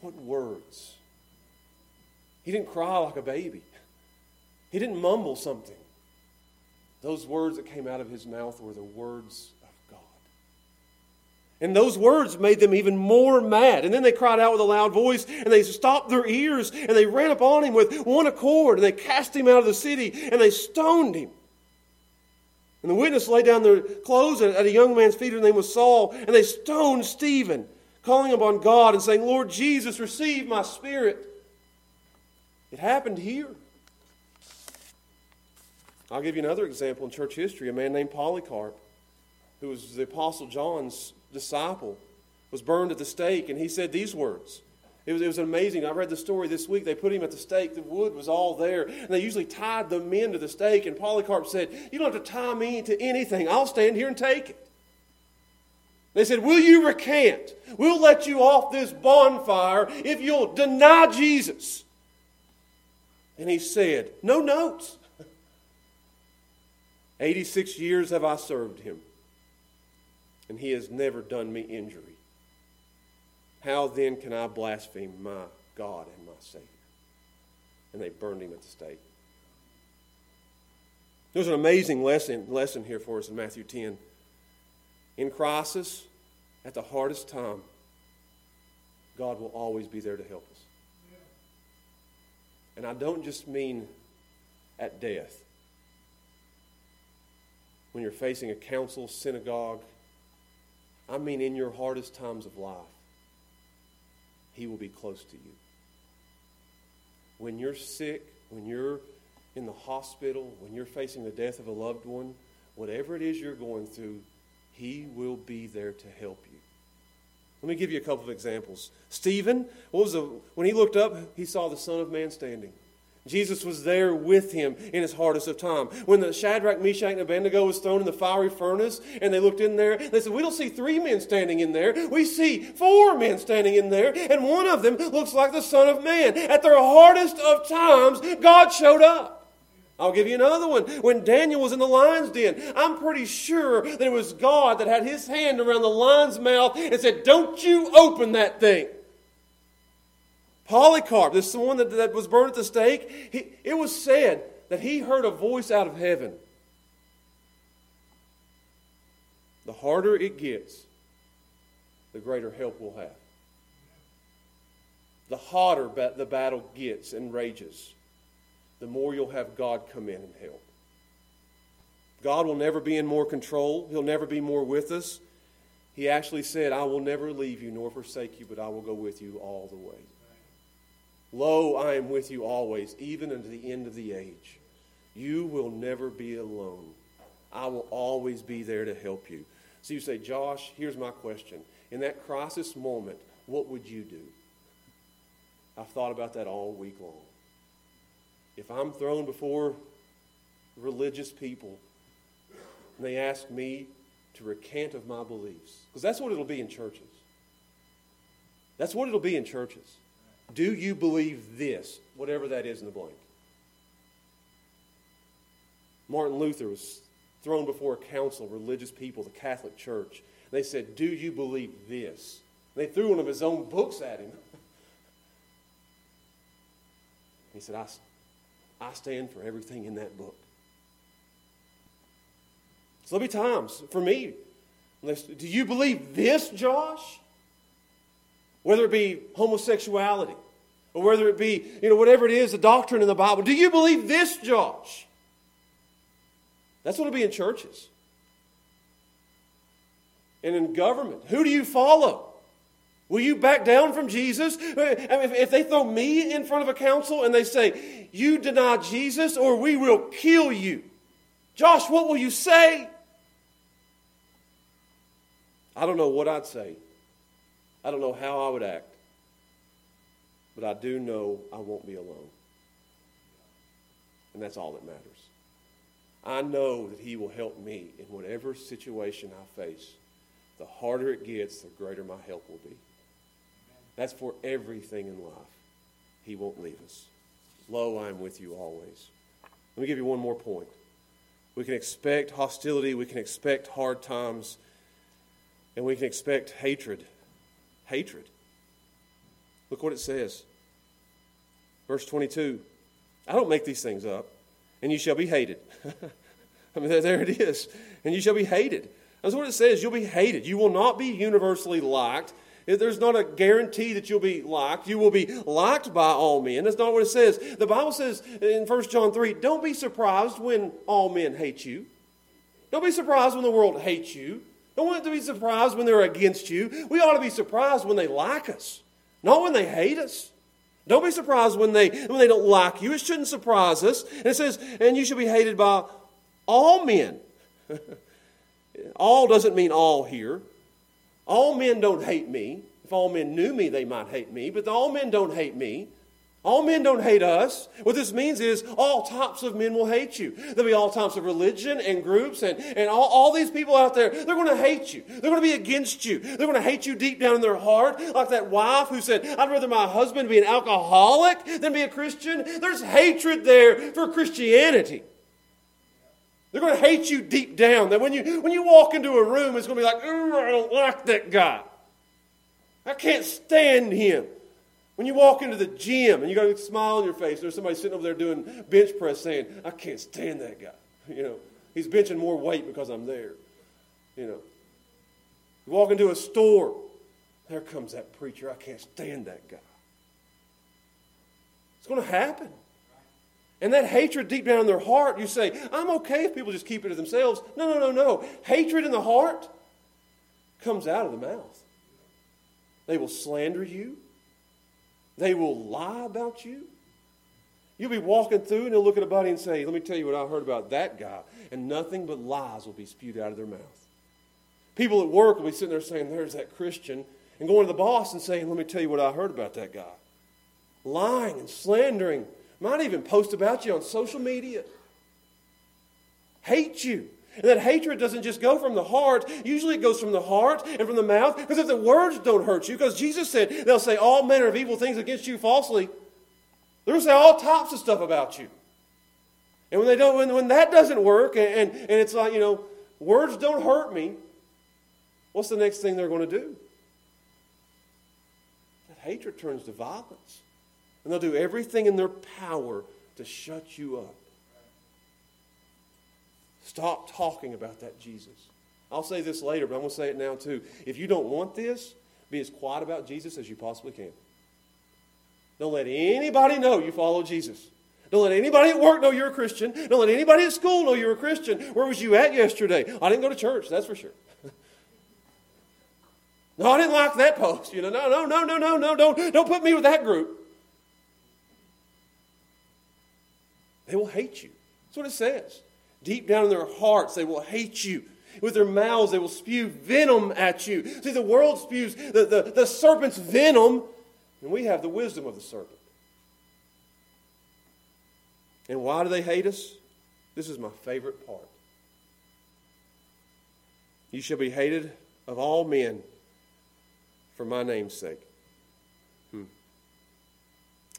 What words! He didn't cry like a baby, he didn't mumble something. Those words that came out of his mouth were the words of God. And those words made them even more mad. And then they cried out with a loud voice, and they stopped their ears, and they ran upon him with one accord, and they cast him out of the city, and they stoned him. And the witness laid down their clothes at a young man's feet, whose name was Saul, and they stoned Stephen, calling upon God and saying, Lord Jesus, receive my spirit. It happened here. I'll give you another example in church history. A man named Polycarp, who was the Apostle John's disciple, was burned at the stake, and he said these words it was, it was amazing. I read the story this week. They put him at the stake. The wood was all there. And they usually tied the men to the stake. And Polycarp said, You don't have to tie me to anything. I'll stand here and take it. They said, Will you recant? We'll let you off this bonfire if you'll deny Jesus. And he said, No notes. 86 years have I served him, and he has never done me injury. How then can I blaspheme my God and my Savior? And they burned him at the stake. There's an amazing lesson, lesson here for us in Matthew 10. In crisis, at the hardest time, God will always be there to help us. And I don't just mean at death. When you're facing a council, synagogue, I mean in your hardest times of life. He will be close to you. When you're sick, when you're in the hospital, when you're facing the death of a loved one, whatever it is you're going through, He will be there to help you. Let me give you a couple of examples. Stephen, what was the, when he looked up, he saw the Son of Man standing. Jesus was there with him in his hardest of time. When the Shadrach, Meshach, and Abednego was thrown in the fiery furnace, and they looked in there, they said, We don't see three men standing in there. We see four men standing in there, and one of them looks like the Son of Man. At their hardest of times, God showed up. I'll give you another one. When Daniel was in the lion's den, I'm pretty sure that it was God that had his hand around the lion's mouth and said, Don't you open that thing. Polycarp, this is the one that, that was burned at the stake, he, it was said that he heard a voice out of heaven. The harder it gets, the greater help we'll have. The hotter the battle gets and rages, the more you'll have God come in and help. God will never be in more control. He'll never be more with us. He actually said, I will never leave you nor forsake you, but I will go with you all the way. Lo, I am with you always, even unto the end of the age. You will never be alone. I will always be there to help you. So you say, Josh, here's my question. In that crisis moment, what would you do? I've thought about that all week long. If I'm thrown before religious people and they ask me to recant of my beliefs, because that's what it'll be in churches. That's what it'll be in churches. Do you believe this? Whatever that is in the blank. Martin Luther was thrown before a council of religious people, the Catholic Church. They said, Do you believe this? they threw one of his own books at him. [LAUGHS] he said, I, I stand for everything in that book. So there'll be times for me. Do you believe this, Josh? Whether it be homosexuality or whether it be, you know, whatever it is, the doctrine in the Bible. Do you believe this, Josh? That's what it'll be in churches. And in government. Who do you follow? Will you back down from Jesus? If they throw me in front of a council and they say, You deny Jesus or we will kill you, Josh, what will you say? I don't know what I'd say. I don't know how I would act. But I do know I won't be alone. And that's all that matters. I know that He will help me in whatever situation I face. The harder it gets, the greater my help will be. That's for everything in life. He won't leave us. Lo, I am with you always. Let me give you one more point. We can expect hostility, we can expect hard times, and we can expect hatred. Hatred. Look what it says. Verse 22 I don't make these things up, and you shall be hated. [LAUGHS] I mean, there it is. And you shall be hated. That's what it says. You'll be hated. You will not be universally liked. There's not a guarantee that you'll be liked. You will be liked by all men. That's not what it says. The Bible says in 1 John 3 don't be surprised when all men hate you. Don't be surprised when the world hates you. Don't want to be surprised when they're against you. We ought to be surprised when they like us, not when they hate us. Don't be surprised when they, when they don't like you. It shouldn't surprise us. And it says, and you should be hated by all men. [LAUGHS] all doesn't mean all here. All men don't hate me. If all men knew me, they might hate me, but all men don't hate me. All men don't hate us. What this means is all types of men will hate you. There'll be all types of religion and groups and, and all, all these people out there, they're going to hate you. They're going to be against you. They're going to hate you deep down in their heart, like that wife who said, I'd rather my husband be an alcoholic than be a Christian. There's hatred there for Christianity. They're going to hate you deep down. That when you, when you walk into a room, it's going to be like, I don't like that guy. I can't stand him. When you walk into the gym and you got a smile on your face, there's somebody sitting over there doing bench press saying, I can't stand that guy. [LAUGHS] You know, he's benching more weight because I'm there. You know, you walk into a store, there comes that preacher. I can't stand that guy. It's going to happen. And that hatred deep down in their heart, you say, I'm okay if people just keep it to themselves. No, no, no, no. Hatred in the heart comes out of the mouth. They will slander you, they will lie about you. You'll be walking through and they'll look at a buddy and say, Let me tell you what I heard about that guy. And nothing but lies will be spewed out of their mouth. People at work will be sitting there saying, There's that Christian. And going to the boss and saying, Let me tell you what I heard about that guy. Lying and slandering might even post about you on social media. Hate you. And that hatred doesn't just go from the heart. Usually it goes from the heart and from the mouth. Because if the words don't hurt you, because Jesus said they'll say all manner of evil things against you falsely, they're going to say all types of stuff about you. And when they don't, when, when that doesn't work, and, and, and it's like, you know, words don't hurt me, what's the next thing they're going to do? That hatred turns to violence. And they'll do everything in their power to shut you up. Stop talking about that Jesus. I'll say this later, but I'm going to say it now too. If you don't want this, be as quiet about Jesus as you possibly can. Don't let anybody know you follow Jesus. Don't let anybody at work know you're a Christian. Don't let anybody at school know you're a Christian. Where was you at yesterday? I didn't go to church, that's for sure. [LAUGHS] no, I didn't like that post. You know, no, no, no, no, no, no, don't, don't put me with that group. They will hate you. That's what it says. Deep down in their hearts, they will hate you. With their mouths, they will spew venom at you. See, the world spews the, the, the serpent's venom, and we have the wisdom of the serpent. And why do they hate us? This is my favorite part. You shall be hated of all men for my name's sake. Hmm.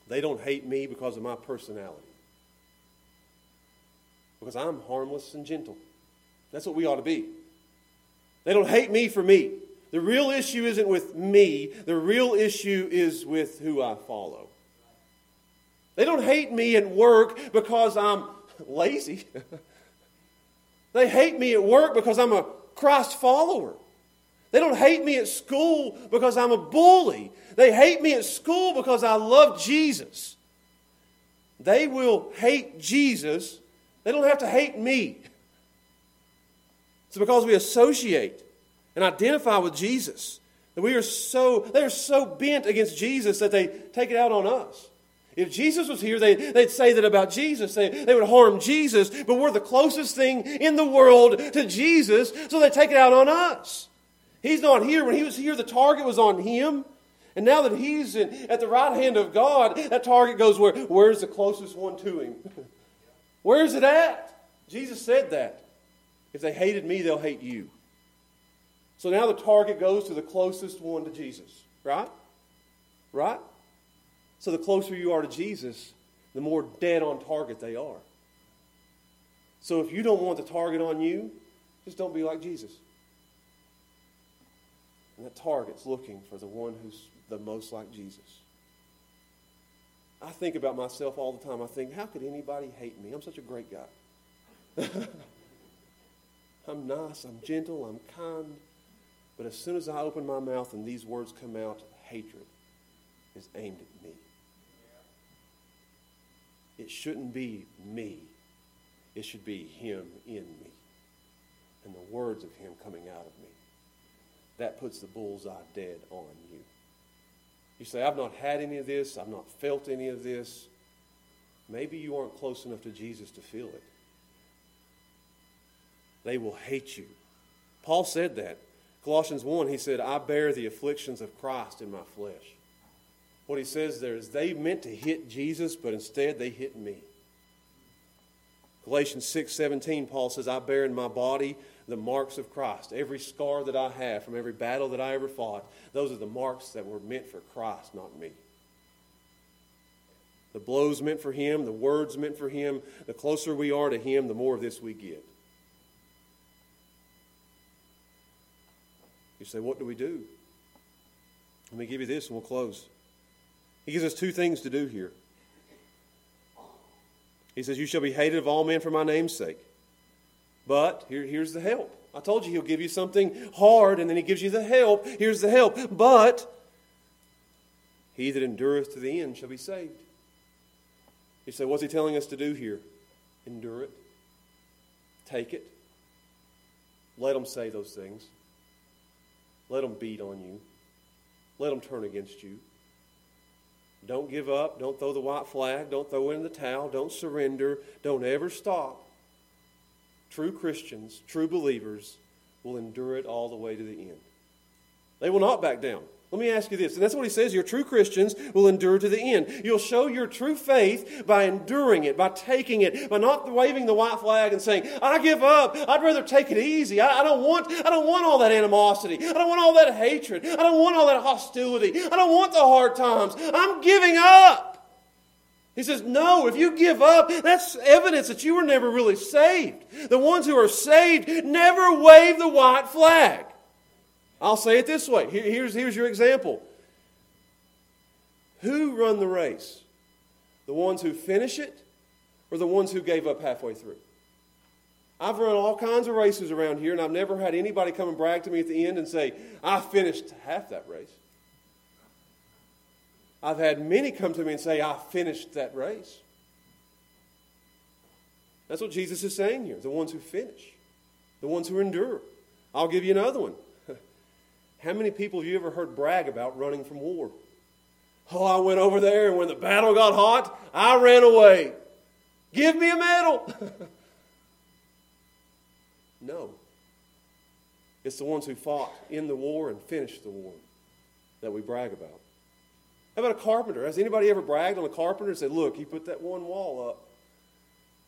They don't hate me because of my personality. Because I'm harmless and gentle. That's what we ought to be. They don't hate me for me. The real issue isn't with me, the real issue is with who I follow. They don't hate me at work because I'm [LAUGHS] lazy. [LAUGHS] they hate me at work because I'm a Christ follower. They don't hate me at school because I'm a bully. They hate me at school because I love Jesus. They will hate Jesus. They don't have to hate me. It's because we associate and identify with Jesus. That we are so, they are so bent against Jesus that they take it out on us. If Jesus was here, they, would say that about Jesus. They, they would harm Jesus, but we're the closest thing in the world to Jesus, so they take it out on us. He's not here. When he was here, the target was on him. And now that he's in, at the right hand of God, that target goes where? Where's the closest one to him? [LAUGHS] Where's it at? Jesus said that. If they hated me, they'll hate you. So now the target goes to the closest one to Jesus, right? Right? So the closer you are to Jesus, the more dead on target they are. So if you don't want the target on you, just don't be like Jesus. And that target's looking for the one who's the most like Jesus. I think about myself all the time. I think, how could anybody hate me? I'm such a great guy. [LAUGHS] I'm nice, I'm gentle, I'm kind. But as soon as I open my mouth and these words come out, hatred is aimed at me. It shouldn't be me. It should be him in me and the words of him coming out of me. That puts the bullseye dead on you. You say, I've not had any of this, I've not felt any of this. Maybe you aren't close enough to Jesus to feel it. They will hate you. Paul said that. Colossians 1, he said, I bear the afflictions of Christ in my flesh. What he says there is they meant to hit Jesus, but instead they hit me. Galatians 6 17, Paul says, I bear in my body the marks of Christ. Every scar that I have from every battle that I ever fought, those are the marks that were meant for Christ, not me. The blows meant for him, the words meant for him. The closer we are to him, the more of this we get. You say, What do we do? Let me give you this and we'll close. He gives us two things to do here. He says, You shall be hated of all men for my name's sake. But here, here's the help. I told you he'll give you something hard, and then he gives you the help. Here's the help. But he that endureth to the end shall be saved. You say, What's he telling us to do here? Endure it. Take it. Let them say those things. Let them beat on you. Let them turn against you. Don't give up. Don't throw the white flag. Don't throw in the towel. Don't surrender. Don't ever stop. True Christians, true believers, will endure it all the way to the end. They will not back down. Let me ask you this, and that's what he says your true Christians will endure to the end. You'll show your true faith by enduring it, by taking it, by not waving the white flag and saying, I give up. I'd rather take it easy. I, I don't want, I don't want all that animosity. I don't want all that hatred. I don't want all that hostility. I don't want the hard times. I'm giving up. He says, No, if you give up, that's evidence that you were never really saved. The ones who are saved never wave the white flag. I'll say it this way. Here's, here's your example. Who run the race? The ones who finish it or the ones who gave up halfway through? I've run all kinds of races around here, and I've never had anybody come and brag to me at the end and say, I finished half that race. I've had many come to me and say, I finished that race. That's what Jesus is saying here the ones who finish, the ones who endure. I'll give you another one. [LAUGHS] How many people have you ever heard brag about running from war? Oh, I went over there, and when the battle got hot, I ran away. Give me a medal. [LAUGHS] no. It's the ones who fought in the war and finished the war that we brag about. How about a carpenter? Has anybody ever bragged on a carpenter and said, Look, he put that one wall up?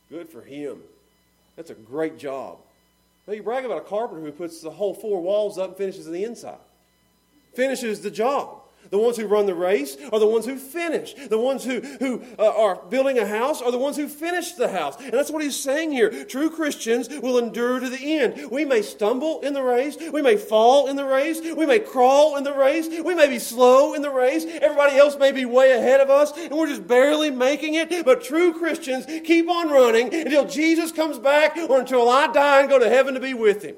Good for him. That's a great job. Now you brag about a carpenter who puts the whole four walls up and finishes the inside. Finishes the job. The ones who run the race are the ones who finish. The ones who, who uh, are building a house are the ones who finish the house. And that's what he's saying here. True Christians will endure to the end. We may stumble in the race. We may fall in the race. We may crawl in the race. We may be slow in the race. Everybody else may be way ahead of us, and we're just barely making it. But true Christians keep on running until Jesus comes back or until I die and go to heaven to be with him.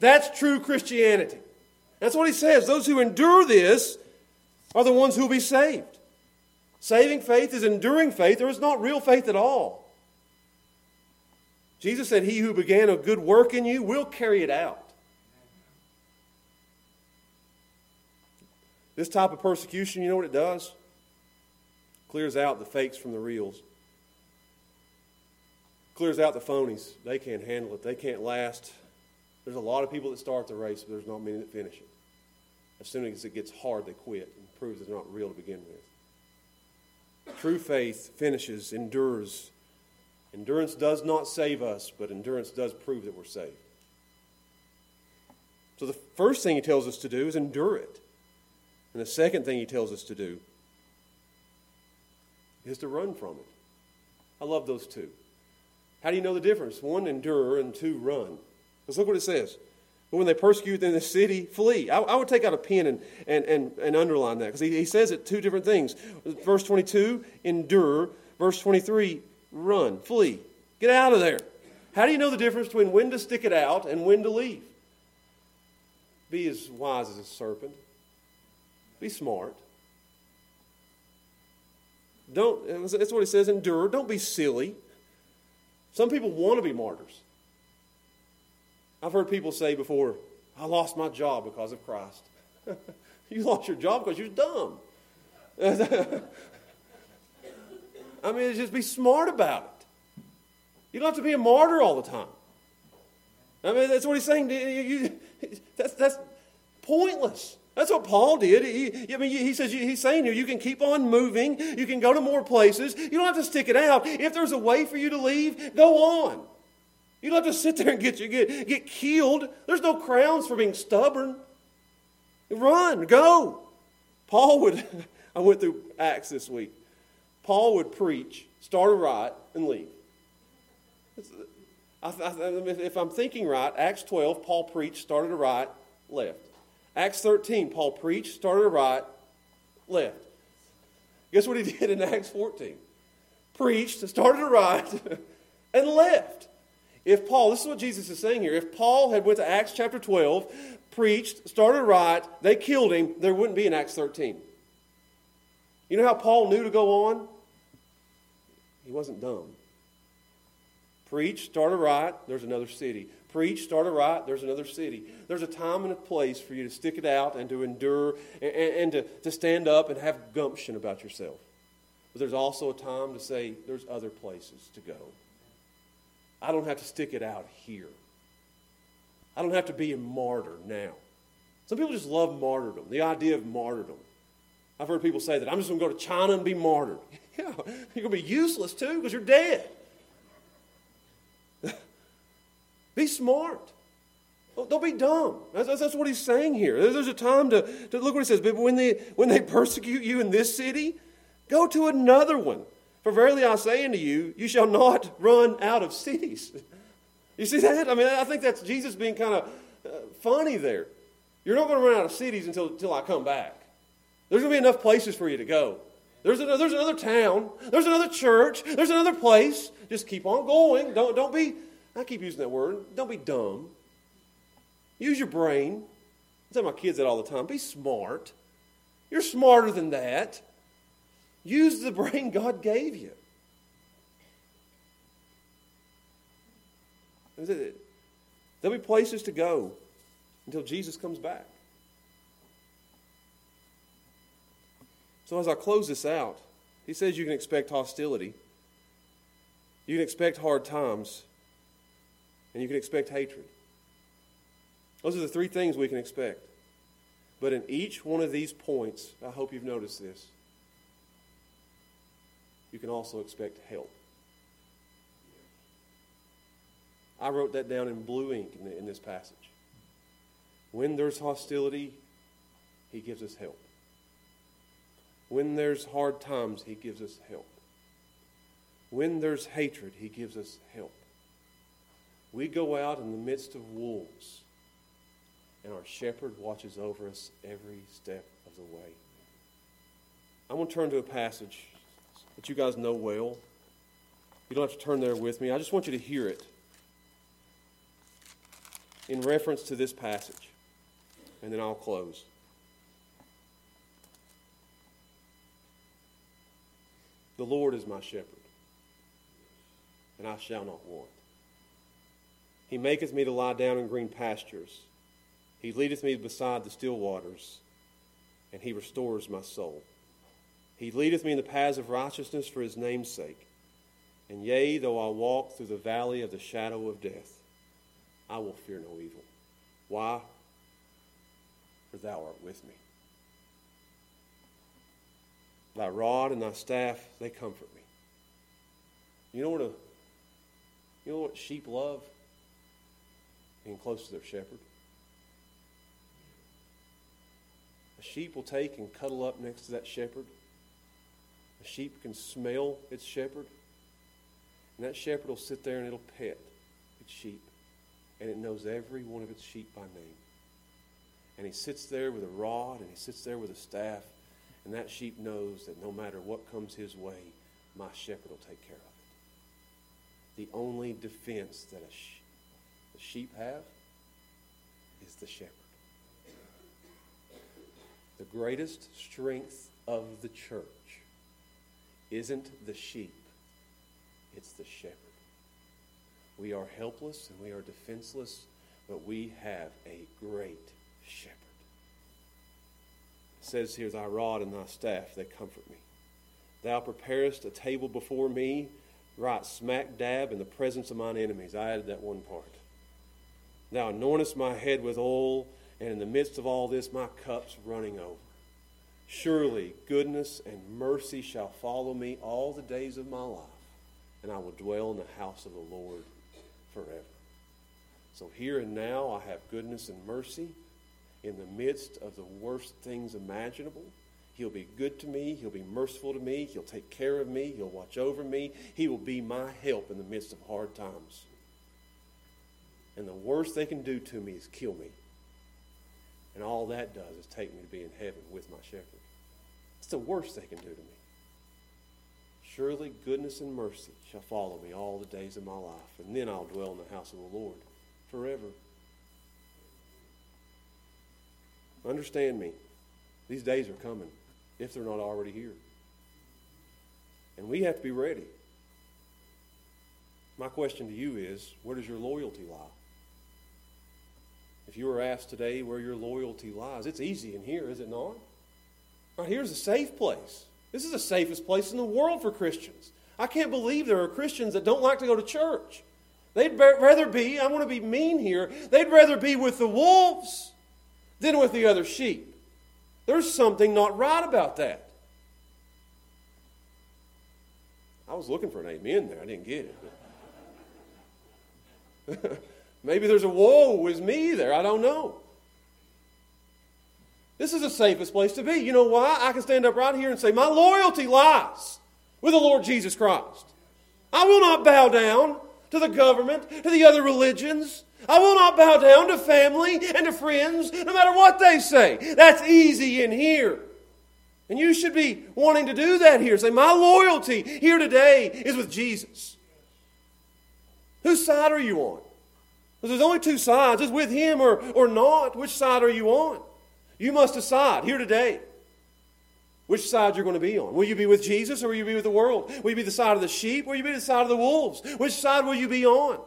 That's true Christianity. That's what he says. Those who endure this are the ones who will be saved. Saving faith is enduring faith, or it's not real faith at all. Jesus said, He who began a good work in you will carry it out. This type of persecution, you know what it does? Clears out the fakes from the reals. Clears out the phonies. They can't handle it. They can't last. There's a lot of people that start the race, but there's not many that finish it. As soon as it gets hard, they quit proves it's not real to begin with. True faith finishes, endures. Endurance does not save us, but endurance does prove that we're saved. So the first thing he tells us to do is endure it. And the second thing he tells us to do is to run from it. I love those two. How do you know the difference? One, endure, and two, run. Let's look what it says. But when they persecute in the city, flee. I, I, would take out a pen and, and, and, and underline that because he, he says it two different things. Verse 22, endure. Verse 23, run, flee. Get out of there. How do you know the difference between when to stick it out and when to leave? Be as wise as a serpent. Be smart. Don't, that's what he says, endure. Don't be silly. Some people want to be martyrs. I've heard people say before, I lost my job because of Christ. [LAUGHS] you lost your job because you're dumb. [LAUGHS] I mean, just be smart about it. You don't have to be a martyr all the time. I mean, that's what he's saying. You, you, that's, that's pointless. That's what Paul did. He, I mean, he says he's saying here, you can keep on moving. You can go to more places. You don't have to stick it out. If there's a way for you to leave, go on. You don't have to sit there and get, you, get, get killed. There's no crowns for being stubborn. Run, go. Paul would, [LAUGHS] I went through Acts this week. Paul would preach, start a riot, and leave. I, I, if I'm thinking right, Acts 12, Paul preached, started a riot, left. Acts 13, Paul preached, started a riot, left. Guess what he [LAUGHS] did in Acts 14? Preached, started a riot, [LAUGHS] and left. If Paul, this is what Jesus is saying here, if Paul had went to Acts chapter 12, preached, started a riot, they killed him, there wouldn't be an Acts 13. You know how Paul knew to go on? He wasn't dumb. Preach, start a riot, there's another city. Preach, start a riot, there's another city. There's a time and a place for you to stick it out and to endure and, and to, to stand up and have gumption about yourself. But there's also a time to say there's other places to go. I don't have to stick it out here. I don't have to be a martyr now. Some people just love martyrdom, the idea of martyrdom. I've heard people say that I'm just going to go to China and be martyred. [LAUGHS] yeah, you're going to be useless too because you're dead. [LAUGHS] be smart. Don't be dumb. That's, that's, what he's saying here. There's a time to, to look what he says. But when they, when they persecute you in this city, go to another one. For verily I say unto you, you shall not run out of cities. You see that? I mean, I think that's Jesus being kind of uh, funny there. You're not going to run out of cities until, until I come back. There's going to be enough places for you to go. There's another, there's another town. There's another church. There's another place. Just keep on going. Don't, don't be I keep using that word. Don't be dumb. Use your brain. I tell my kids that all the time. Be smart. You're smarter than that. Use the brain God gave you. There'll be places to go until Jesus comes back. So, as I close this out, he says you can expect hostility, you can expect hard times, and you can expect hatred. Those are the three things we can expect. But in each one of these points, I hope you've noticed this, you can also expect help. I wrote that down in blue ink in, the, in this passage. When there's hostility, he gives us help. When there's hard times, he gives us help. When there's hatred, he gives us help. We go out in the midst of wolves, and our shepherd watches over us every step of the way. I'm going to turn to a passage that you guys know well. You don't have to turn there with me. I just want you to hear it in reference to this passage, and then I'll close. The Lord is my shepherd, and I shall not want. He maketh me to lie down in green pastures. He leadeth me beside the still waters, and he restores my soul. He leadeth me in the paths of righteousness for his name's sake. And yea, though I walk through the valley of the shadow of death, I will fear no evil. Why? For thou art with me. Thy rod and thy staff, they comfort me. You know what a you know what sheep love? Being close to their shepherd. A sheep will take and cuddle up next to that shepherd. A sheep can smell its shepherd. And that shepherd will sit there and it'll pet its sheep and it knows every one of its sheep by name. And he sits there with a rod and he sits there with a staff, and that sheep knows that no matter what comes his way, my shepherd will take care of it. The only defense that a, sh- sheep have is the shepherd. The greatest strength of the church isn't the sheep, it's the shepherd. We are helpless and we are defenseless, but we have a great shepherd. It says here, Thy rod and thy staff, they comfort me. Thou preparest a table before me, right smack dab in the presence of mine enemies. I added that one part. Thou anointest my head with oil, and in the midst of all this, my cup's running over. Surely goodness and mercy shall follow me all the days of my life, and I will dwell in the house of the Lord forever. So here and now, I have goodness and mercy in the midst of the worst things imaginable. He'll be good to me. He'll be merciful to me. He'll take care of me. He'll watch over me. He will be my help in the midst of hard times. And the worst they can do to me is kill me. And all that does is take me to be in heaven with my shepherd. It's the worst they can do to me. Surely goodness and mercy shall follow me all the days of my life, and then I'll dwell in the house of the Lord forever. Understand me. These days are coming, if they're not already here. And we have to be ready. My question to you is where does your loyalty lie? If you were asked today where your loyalty lies, it's easy in here, is it not? Right here's a safe place. This is the safest place in the world for Christians. I can't believe there are Christians that don't like to go to church. They'd rather be, I want to be mean here, they'd rather be with the wolves than with the other sheep. There's something not right about that. I was looking for an amen there. I didn't get it. [LAUGHS] Maybe there's a woe with me there. I don't know. This is the safest place to be. You know why? I can stand up right here and say, My loyalty lies with the Lord Jesus Christ. I will not bow down to the government, to the other religions. I will not bow down to family and to friends, no matter what they say. That's easy in here. And you should be wanting to do that here. Say, My loyalty here today is with Jesus. Whose side are you on? There's only two sides. It's with him or, or not. Which side are you on? You must decide here today which side you're going to be on. Will you be with Jesus or will you be with the world? Will you be the side of the sheep or will you be the side of the wolves? Which side will you be on?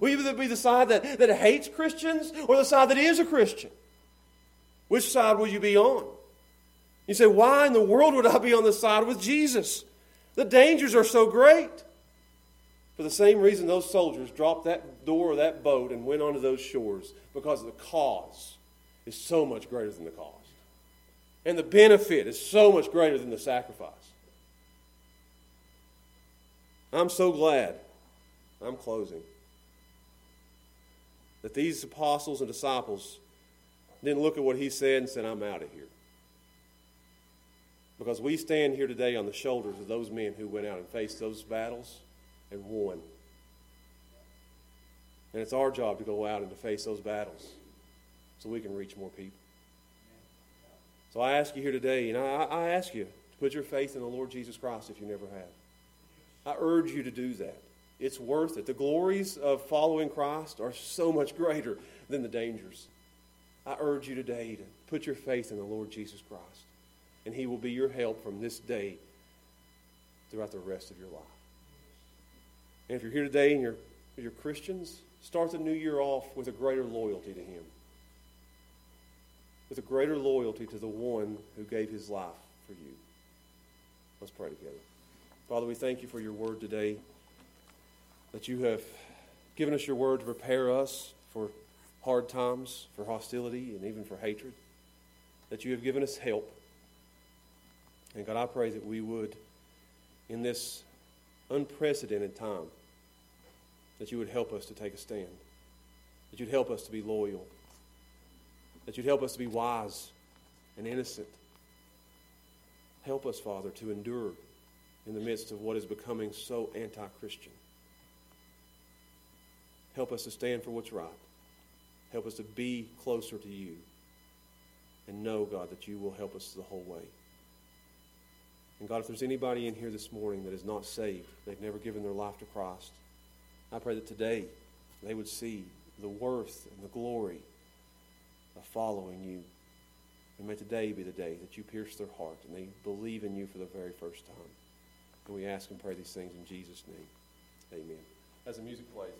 Will you be the side that, that hates Christians or the side that is a Christian? Which side will you be on? You say, why in the world would I be on the side with Jesus? The dangers are so great. For the same reason those soldiers dropped that door of that boat and went onto those shores, because the cause is so much greater than the cost. And the benefit is so much greater than the sacrifice. I'm so glad, I'm closing, that these apostles and disciples didn't look at what he said and said, I'm out of here. Because we stand here today on the shoulders of those men who went out and faced those battles and won. And it's our job to go out and to face those battles so we can reach more people. So I ask you here today, and I, I ask you to put your faith in the Lord Jesus Christ if you never have. I urge you to do that. It's worth it. The glories of following Christ are so much greater than the dangers. I urge you today to put your faith in the Lord Jesus Christ, and He will be your help from this day throughout the rest of your life. And if you're here today and you're, you're Christians, start the new year off with a greater loyalty to Him with a greater loyalty to the one who gave his life for you. Let's pray together. Father, we thank you for your word today, that you have given us your word to prepare us for hard times, for hostility, and even for hatred, that you have given us help. And God, I pray that we would, in this unprecedented time, that you would help us to take a stand, that you'd help us to be loyal that you'd help us to be wise and innocent. Help us, Father, to endure in the midst of what is becoming so anti Christian. Help us to stand for what's right. Help us to be closer to you. And know, God, that you will help us the whole way. And God, if there's anybody in here this morning that is not saved, they've never given their life to Christ, I pray that today they would see the worth and the glory of following you. And may today be the day that you pierce their heart and they believe in you for the very first time. And we ask and pray these things in Jesus' name. Amen. As the music plays,